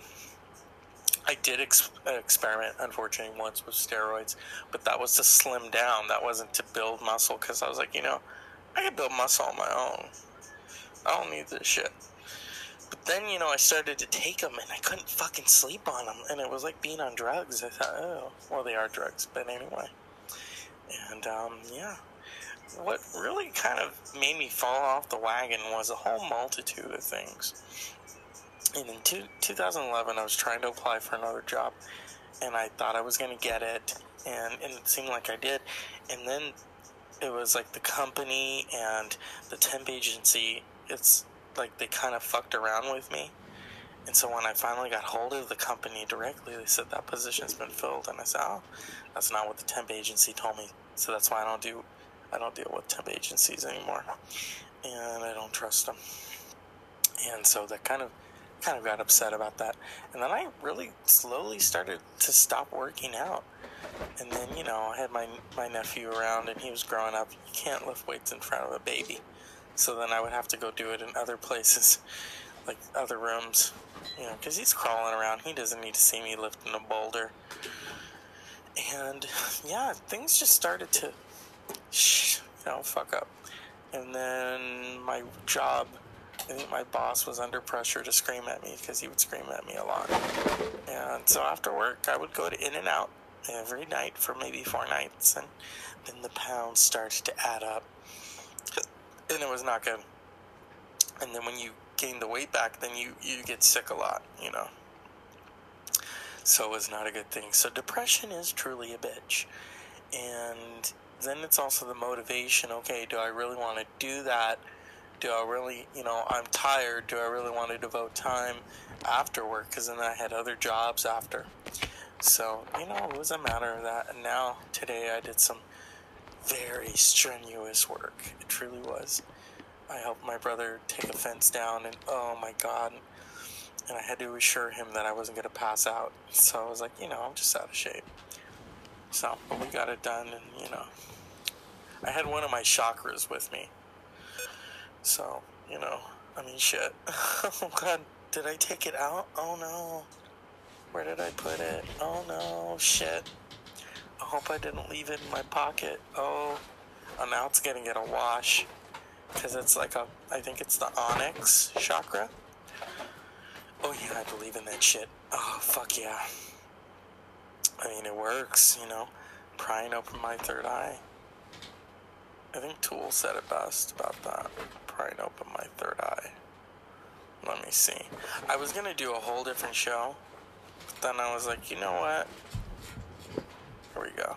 I did ex- experiment, unfortunately, once with steroids, but that was to slim down. That wasn't to build muscle because I was like, you know, I can build muscle on my own. I don't need this shit. But then, you know, I started to take them and I couldn't fucking sleep on them. And it was like being on drugs. I thought, oh, well, they are drugs. But anyway. And, um, yeah. What really kind of made me fall off the wagon was a whole multitude of things. And in two, 2011, I was trying to apply for another job. And I thought I was going to get it. And, and it seemed like I did. And then it was like the company and the temp agency it's like they kind of fucked around with me and so when i finally got hold of the company directly they said that position's been filled and i said oh that's not what the temp agency told me so that's why i don't do i don't deal with temp agencies anymore and i don't trust them and so that kind of kind of got upset about that and then i really slowly started to stop working out And then, you know, I had my my nephew around, and he was growing up. You can't lift weights in front of a baby, so then I would have to go do it in other <laughs> places, like other rooms, you know, because he's crawling around. He doesn't need to see me lifting a boulder. And yeah, things just started to, you know, fuck up. And then my job, I think my boss was under pressure to scream at me because he would scream at me a lot. And so after work, I would go to In-N-Out every night for maybe four nights, and then the pounds started to add up, and it was not good. And then when you gain the weight back, then you you get sick a lot, you know. So it was not a good thing. So depression is truly a bitch, and then it's also the motivation. Okay, do I really want to do that? Do I really, you know, I'm tired. Do I really want to devote time after work? Because then I had other jobs after. So, you know, it was a matter of that. And now, today, I did some very strenuous work. It truly was. I helped my brother take a fence down, and oh my god. And I had to assure him that I wasn't going to pass out. So I was like, you know, I'm just out of shape. So, but we got it done, and you know, I had one of my chakras with me. So, you know, I mean, shit. <laughs> oh god, did I take it out? Oh no. Where did I put it? Oh no, shit. I hope I didn't leave it in my pocket. Oh, oh now it's gonna get a wash. Because it's like a, I think it's the onyx chakra. Oh yeah, I believe in that shit. Oh, fuck yeah. I mean, it works, you know. Prying open my third eye. I think Tool said it best about that. Prying open my third eye. Let me see. I was gonna do a whole different show, but then I was like, you know what? Here we go.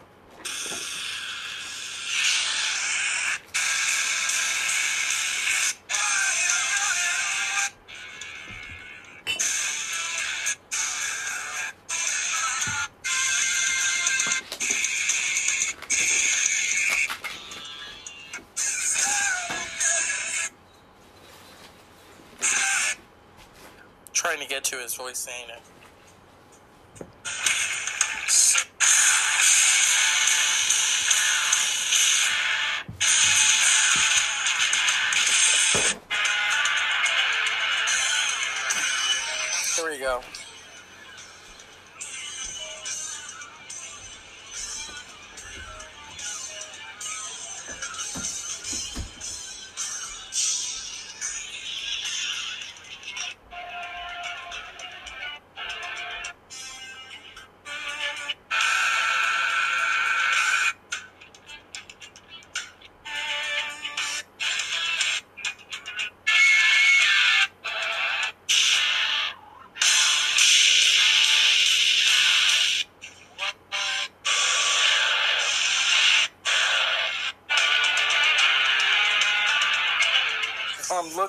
His voice saying it.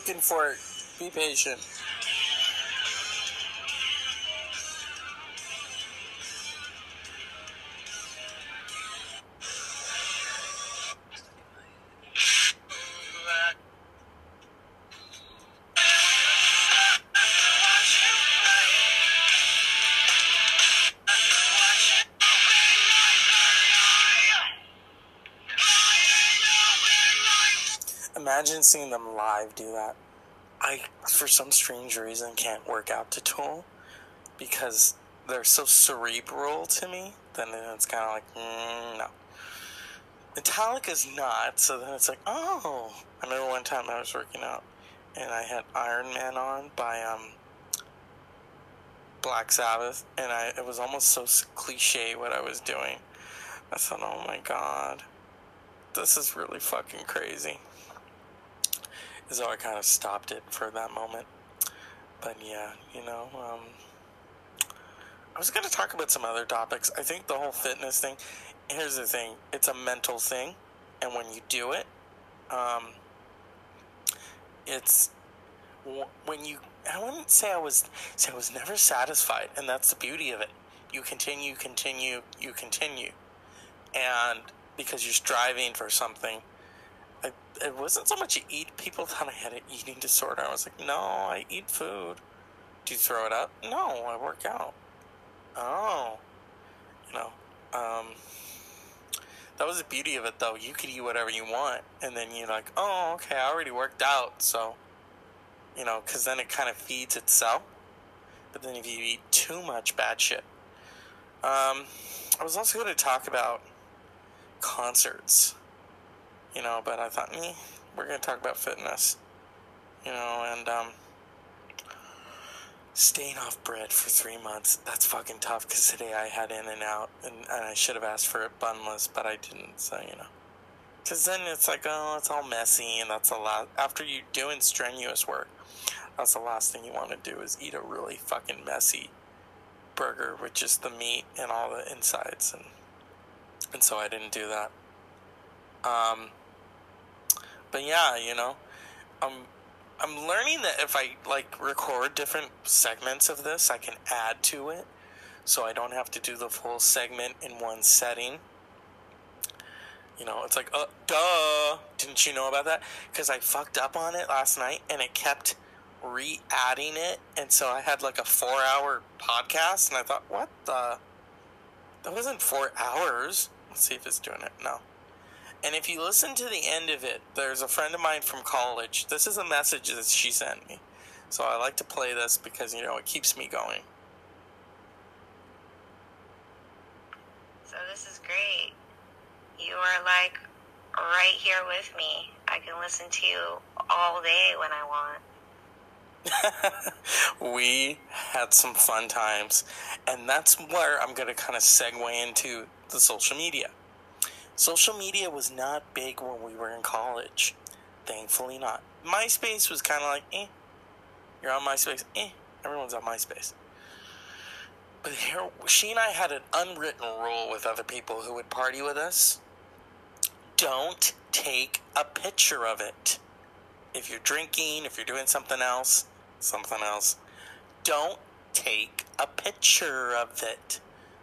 Looking for it. Be patient. Seeing them live do that. I, for some strange reason, can't work out to Tool because they're so cerebral to me. Then it's kind of like, mm, no. Metallica's not, so then it's like, oh. I remember one time I was working out and I had Iron Man on by um, Black Sabbath, and I it was almost so cliche what I was doing. I thought, oh my god, this is really fucking crazy. So I kind of stopped it for that moment. But yeah, you know, um, I was going to talk about some other topics. I think the whole fitness thing, here's the thing it's a mental thing. And when you do it, um, it's when you, I wouldn't say I was, say I was never satisfied. And that's the beauty of it. You continue, continue, you continue. And because you're striving for something, I, it wasn't so much eat. People thought I had an eating disorder. I was like, no, I eat food. Do you throw it up? No, I work out. Oh, you know, Um, that was the beauty of it, though. You could eat whatever you want, and then you're like, oh, okay, I already worked out, so, you know, because then it kind of feeds itself. But then if you eat too much bad shit. Um, I was also going to talk about concerts, you know, but I thought, me, we're going to talk about fitness, you know, and, um, staying off bread for three months that's fucking tough because today i had In-N-Out and, and i should have asked for it bunless but i didn't so you know. Because then it's like oh it's all messy and that's a lot after you're doing strenuous work that's the last thing you want to do is eat a really fucking messy burger with just the meat and all the insides and and so i didn't do that. Um but yeah you know um I'm learning that if I like record different segments of this, I can add to it, so I don't have to do the full segment in one setting. You know, it's like, uh, duh, didn't you know about that? Because I fucked up on it last night, and it kept re-adding it, and so I had like a four-hour podcast, and I thought, what the? That wasn't four hours. Let's see if it's doing it. No. And if you listen to the end of it, there's a friend of mine from college. This is a message that she sent me. So I like to play this because, you know, it keeps me going. So this is great. You are like right here with me. I can listen to you all day when I want. <laughs> we had some fun times. And that's where I'm going to kind of segue into the social media. Social media was not big when we were in college. Thankfully, not. MySpace was kind of like, eh. You're on MySpace, eh. Everyone's on MySpace. But here, she and I had an unwritten rule with other people who would party with us. Don't take a picture of it. If you're drinking, if you're doing something else, something else, don't take a picture of it.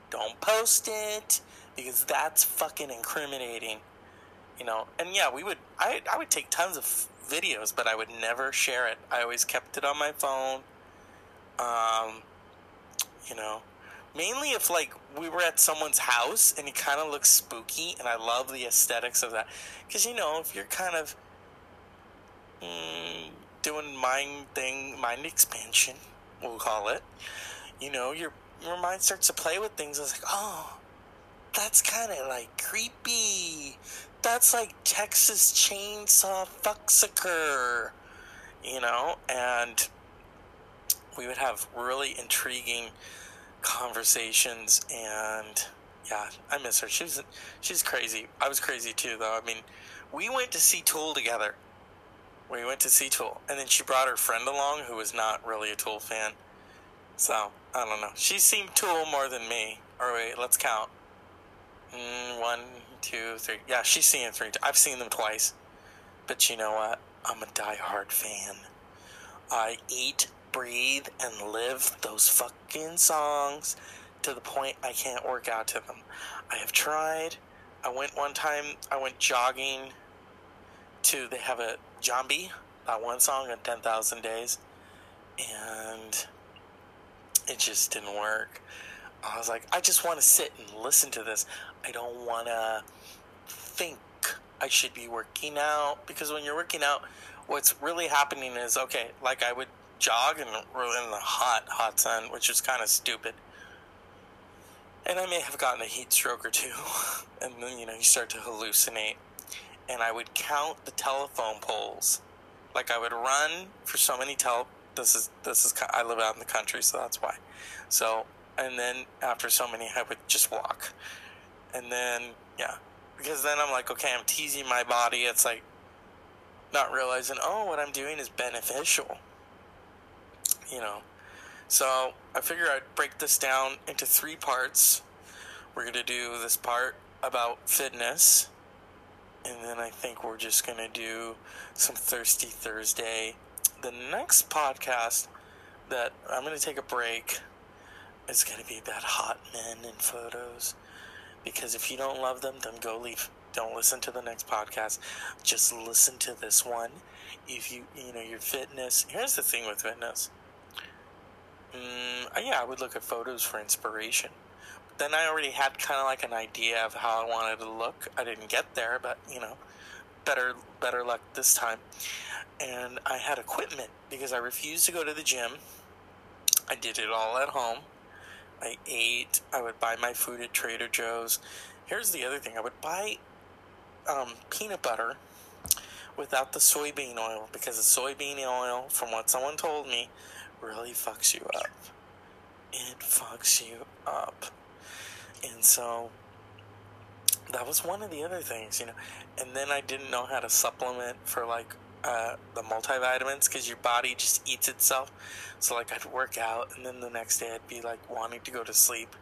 Don't post it because that's fucking incriminating. You know, and yeah, we would I I would take tons of videos, but I would never share it. I always kept it on my phone. Um, you know, mainly if like we were at someone's house and it kind of looks spooky, and I love the aesthetics of that. Because you know, if you're kind of mm, doing mind thing, mind expansion, we'll call it. You know, your your mind starts to play with things. It's like, oh, that's kind of like creepy. That's like Texas Chainsaw Fucksucker, you know? And we would have really intriguing conversations and yeah, I miss her. She's she's crazy. I was crazy too though. I mean, we went to see Tool together. We went to see Tool, and then she brought her friend along who was not really a Tool fan. So I don't know. She seemed Tool more than me. Or wait, let's count. Mm, one, two, three. Yeah, she's seen it three. T- I've seen them twice. But you know what? I'm a die-hard fan. I eat, breathe, and live those fucking songs to the point I can't work out to them. I have tried. I went one time. I went jogging to. They have a Jambi, that one song on Ten Thousand Days, and it just didn't work. I was like, I just want to sit and listen to this. I don't want to think I should be working out because when you're working out, what's really happening is okay, like I would jog in, in the hot, hot sun, which is kind of stupid. And I may have gotten a heat stroke or two, <laughs> and then you know you start to hallucinate. And I would count the telephone poles, like I would run for so many tel. This is this is I live out in the country, so that's why. So and then after so many, I would just walk, and then yeah, because then I'm like, okay, I'm teasing my body. It's like not realizing, oh, what I'm doing is beneficial, you know. So I figure I'd break this down into three parts. We're gonna do this part about fitness, and then I think we're just gonna do some Thirsty Thursday. The next podcast that I'm gonna take a break is going to be about hot men and photos. Because if you don't love them, then go leave. Don't listen to the next podcast. Just listen to this one. If you, you know, your fitness. Here's the thing with fitness. Mm, yeah, I would look at photos for inspiration. then I already had kind of like an idea of how I wanted to look. I didn't get there, but you know, better better luck this time. And I had equipment because I refused to go to the gym. I did it all at home. I ate. I would buy my food at Trader Joe's. Here's the other thing: I would buy um, peanut butter without the soybean oil because the soybean oil, from what someone told me, really fucks you up. It fucks you up. And so that was one of the other things, you know. And then I didn't know how to supplement for like uh, the multivitamins because your body just eats itself. So like I'd work out and then the next day I'd be like wanting to go to sleep.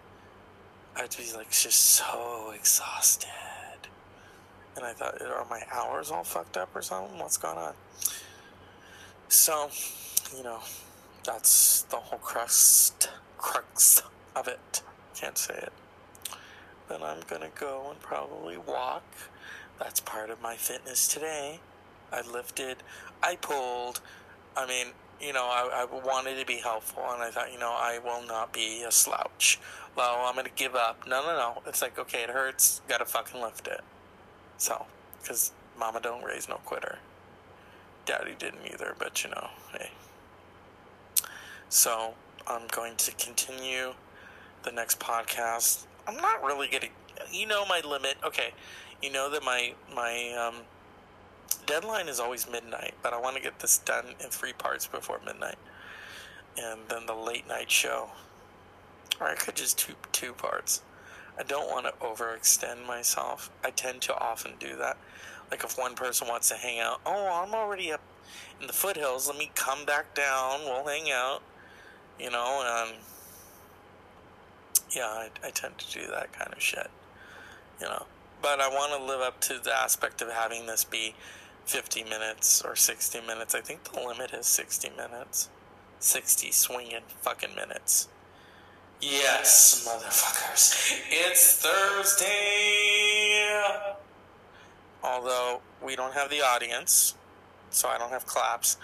I'd be like just so exhausted. And I thought, are my hours all fucked up or something? What's going on? So, you know, that's the whole crux crux of it. Can't say it. Then I'm gonna go and probably walk. That's part of my fitness today. I lifted, I pulled. I mean, you know, I, I wanted to be helpful, and I thought, you know, I will not be a slouch. Well, I'm gonna give up. No, no, no. It's like, okay, it hurts. Gotta fucking lift it. So, because mama don't raise no quitter. Daddy didn't either, but you know, hey. So, I'm going to continue the next podcast. I'm not really getting, you know, my limit. Okay, you know that my my um, deadline is always midnight, but I want to get this done in three parts before midnight, and then the late night show, or I could just two two parts. I don't want to overextend myself. I tend to often do that. Like if one person wants to hang out, oh, I'm already up in the foothills. Let me come back down. We'll hang out. You know, and yeah, I, I tend to do that kind of shit. You know, but I want to live up to the aspect of having this be 50 minutes or 60 minutes. I think the limit is 60 minutes. 60 swinging fucking minutes. Yes, motherfuckers. It's Thursday. Although we don't have the audience, so I don't have claps.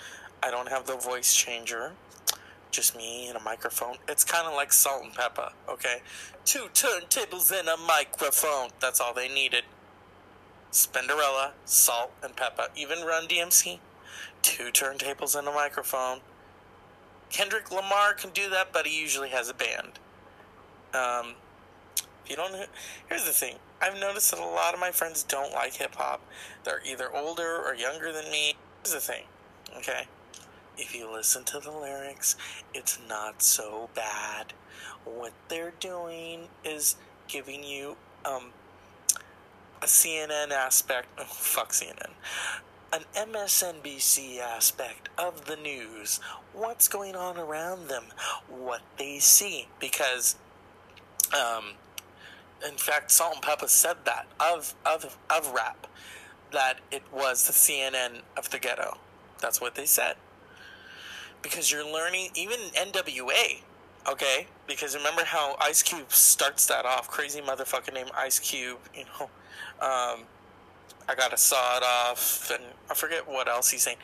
I don't have the voice changer. Just me and a microphone. It's kind of like Salt-N-Pepa, okay? Two turntables and a microphone. That's all they needed. Spinderella, salt and pepper. Even Run DMC. Two turntables and a microphone. Kendrick Lamar can do that, but he usually has a band. Um, you don't, here's the thing. I've noticed that a lot of my friends don't like hip hop. They're either older or younger than me. Here's the thing, okay? If you listen to the lyrics, it's not so bad. What they're doing is giving you um, a CNN aspect. Oh, <laughs> fuck CNN. An MSNBC aspect of the news. What's going on around them? What they see. Because, um, in fact, Salt-N-Pepa said that of, of, of rap, that it was the CNN of the ghetto. That's what they said. Because you're learning, even NWA, okay? Because remember how Ice Cube starts that off, crazy motherfucker named Ice Cube, you know? Um, I gotta saw it off, and I forget what else he's saying.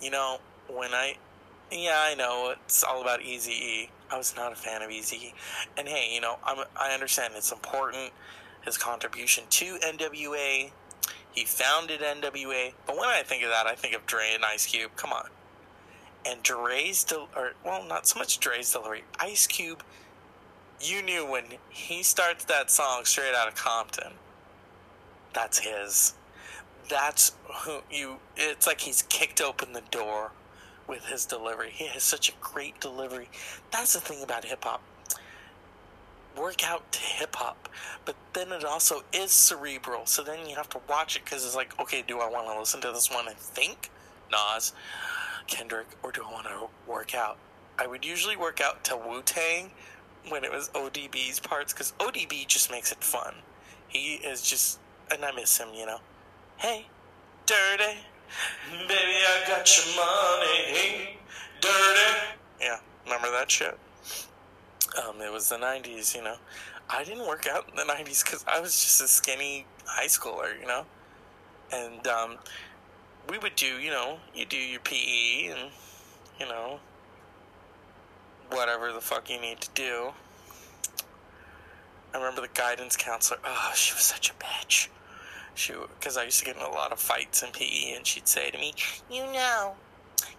You know, when I, yeah, I know it's all about Eazy. I was not a fan of Eazy and hey, you know, I'm I understand it's important. His contribution to NWA, he founded NWA. But when I think of that, I think of Dre and Ice Cube. Come on, and Dre's del- or well, not so much Dre's delivery. Ice Cube, you knew when he starts that song straight out of Compton. That's his. That's who you it's like he's kicked open the door with his delivery. He has such a great delivery. That's the thing about hip-hop work out to hip-hop but then it also is cerebral so then you have to watch it because it's like okay do i want to listen to this one and think? Nas kendrick or do i want to work out i would usually work out to wu-tang when it was odb's parts because odb just makes it fun he is just and i miss him you know Hey, dirty. Baby, I got your money. Dirty. Yeah, remember that shit? Um, it was the 90s, you know. I didn't work out in the 90s because I was just a skinny high schooler, you know. And um, we would do, you know, you do your PE and, you know, whatever the fuck you need to do. I remember the guidance counselor. Oh, she was such a bitch. She, because I used to get in a lot of fights in PE, and she'd say to me, You know,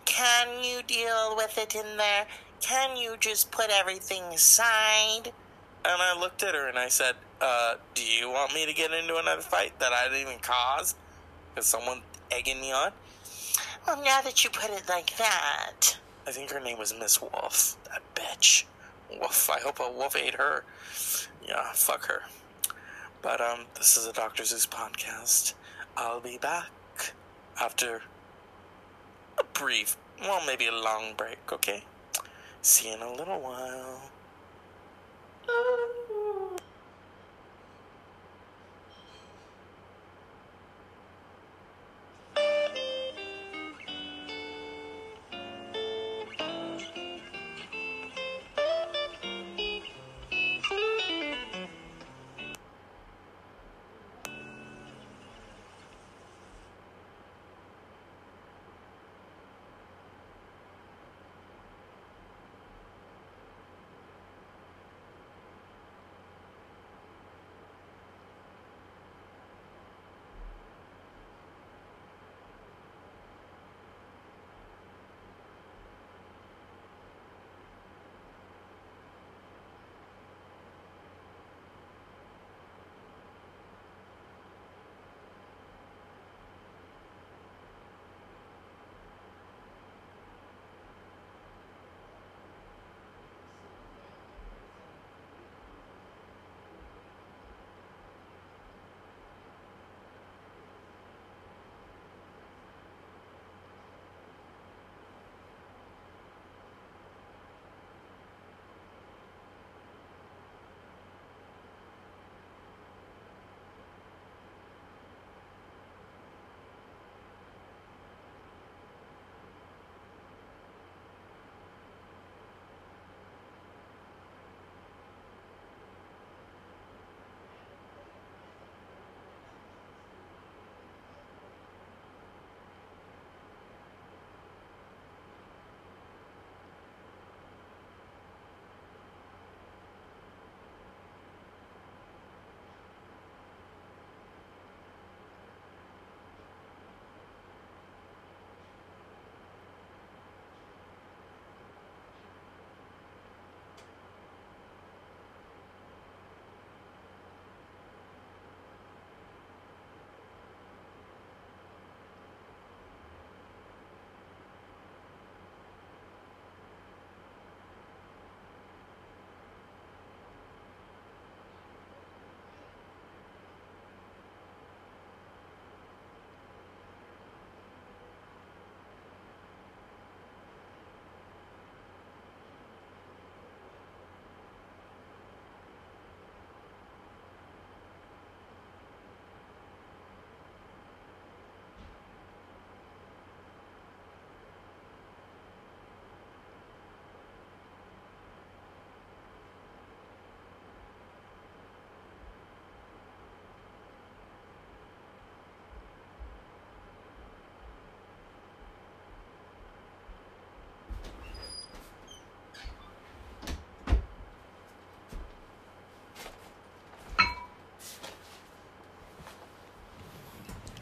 can you deal with it in there? Can you just put everything aside? and I looked at her and I said, uh, "Do you want me to get into another fight that I didn't even cause? Because someone egging me on?" Well, now that you put it like that. I think her name was Miss Wolf. That bitch. Wolf. I hope a wolf ate her. Yeah, fuck her. But um, this is a Doctor Zeus podcast. I'll be back after a brief, well, maybe a long break. Okay. See you in a little while.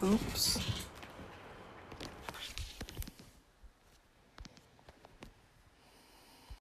Oops.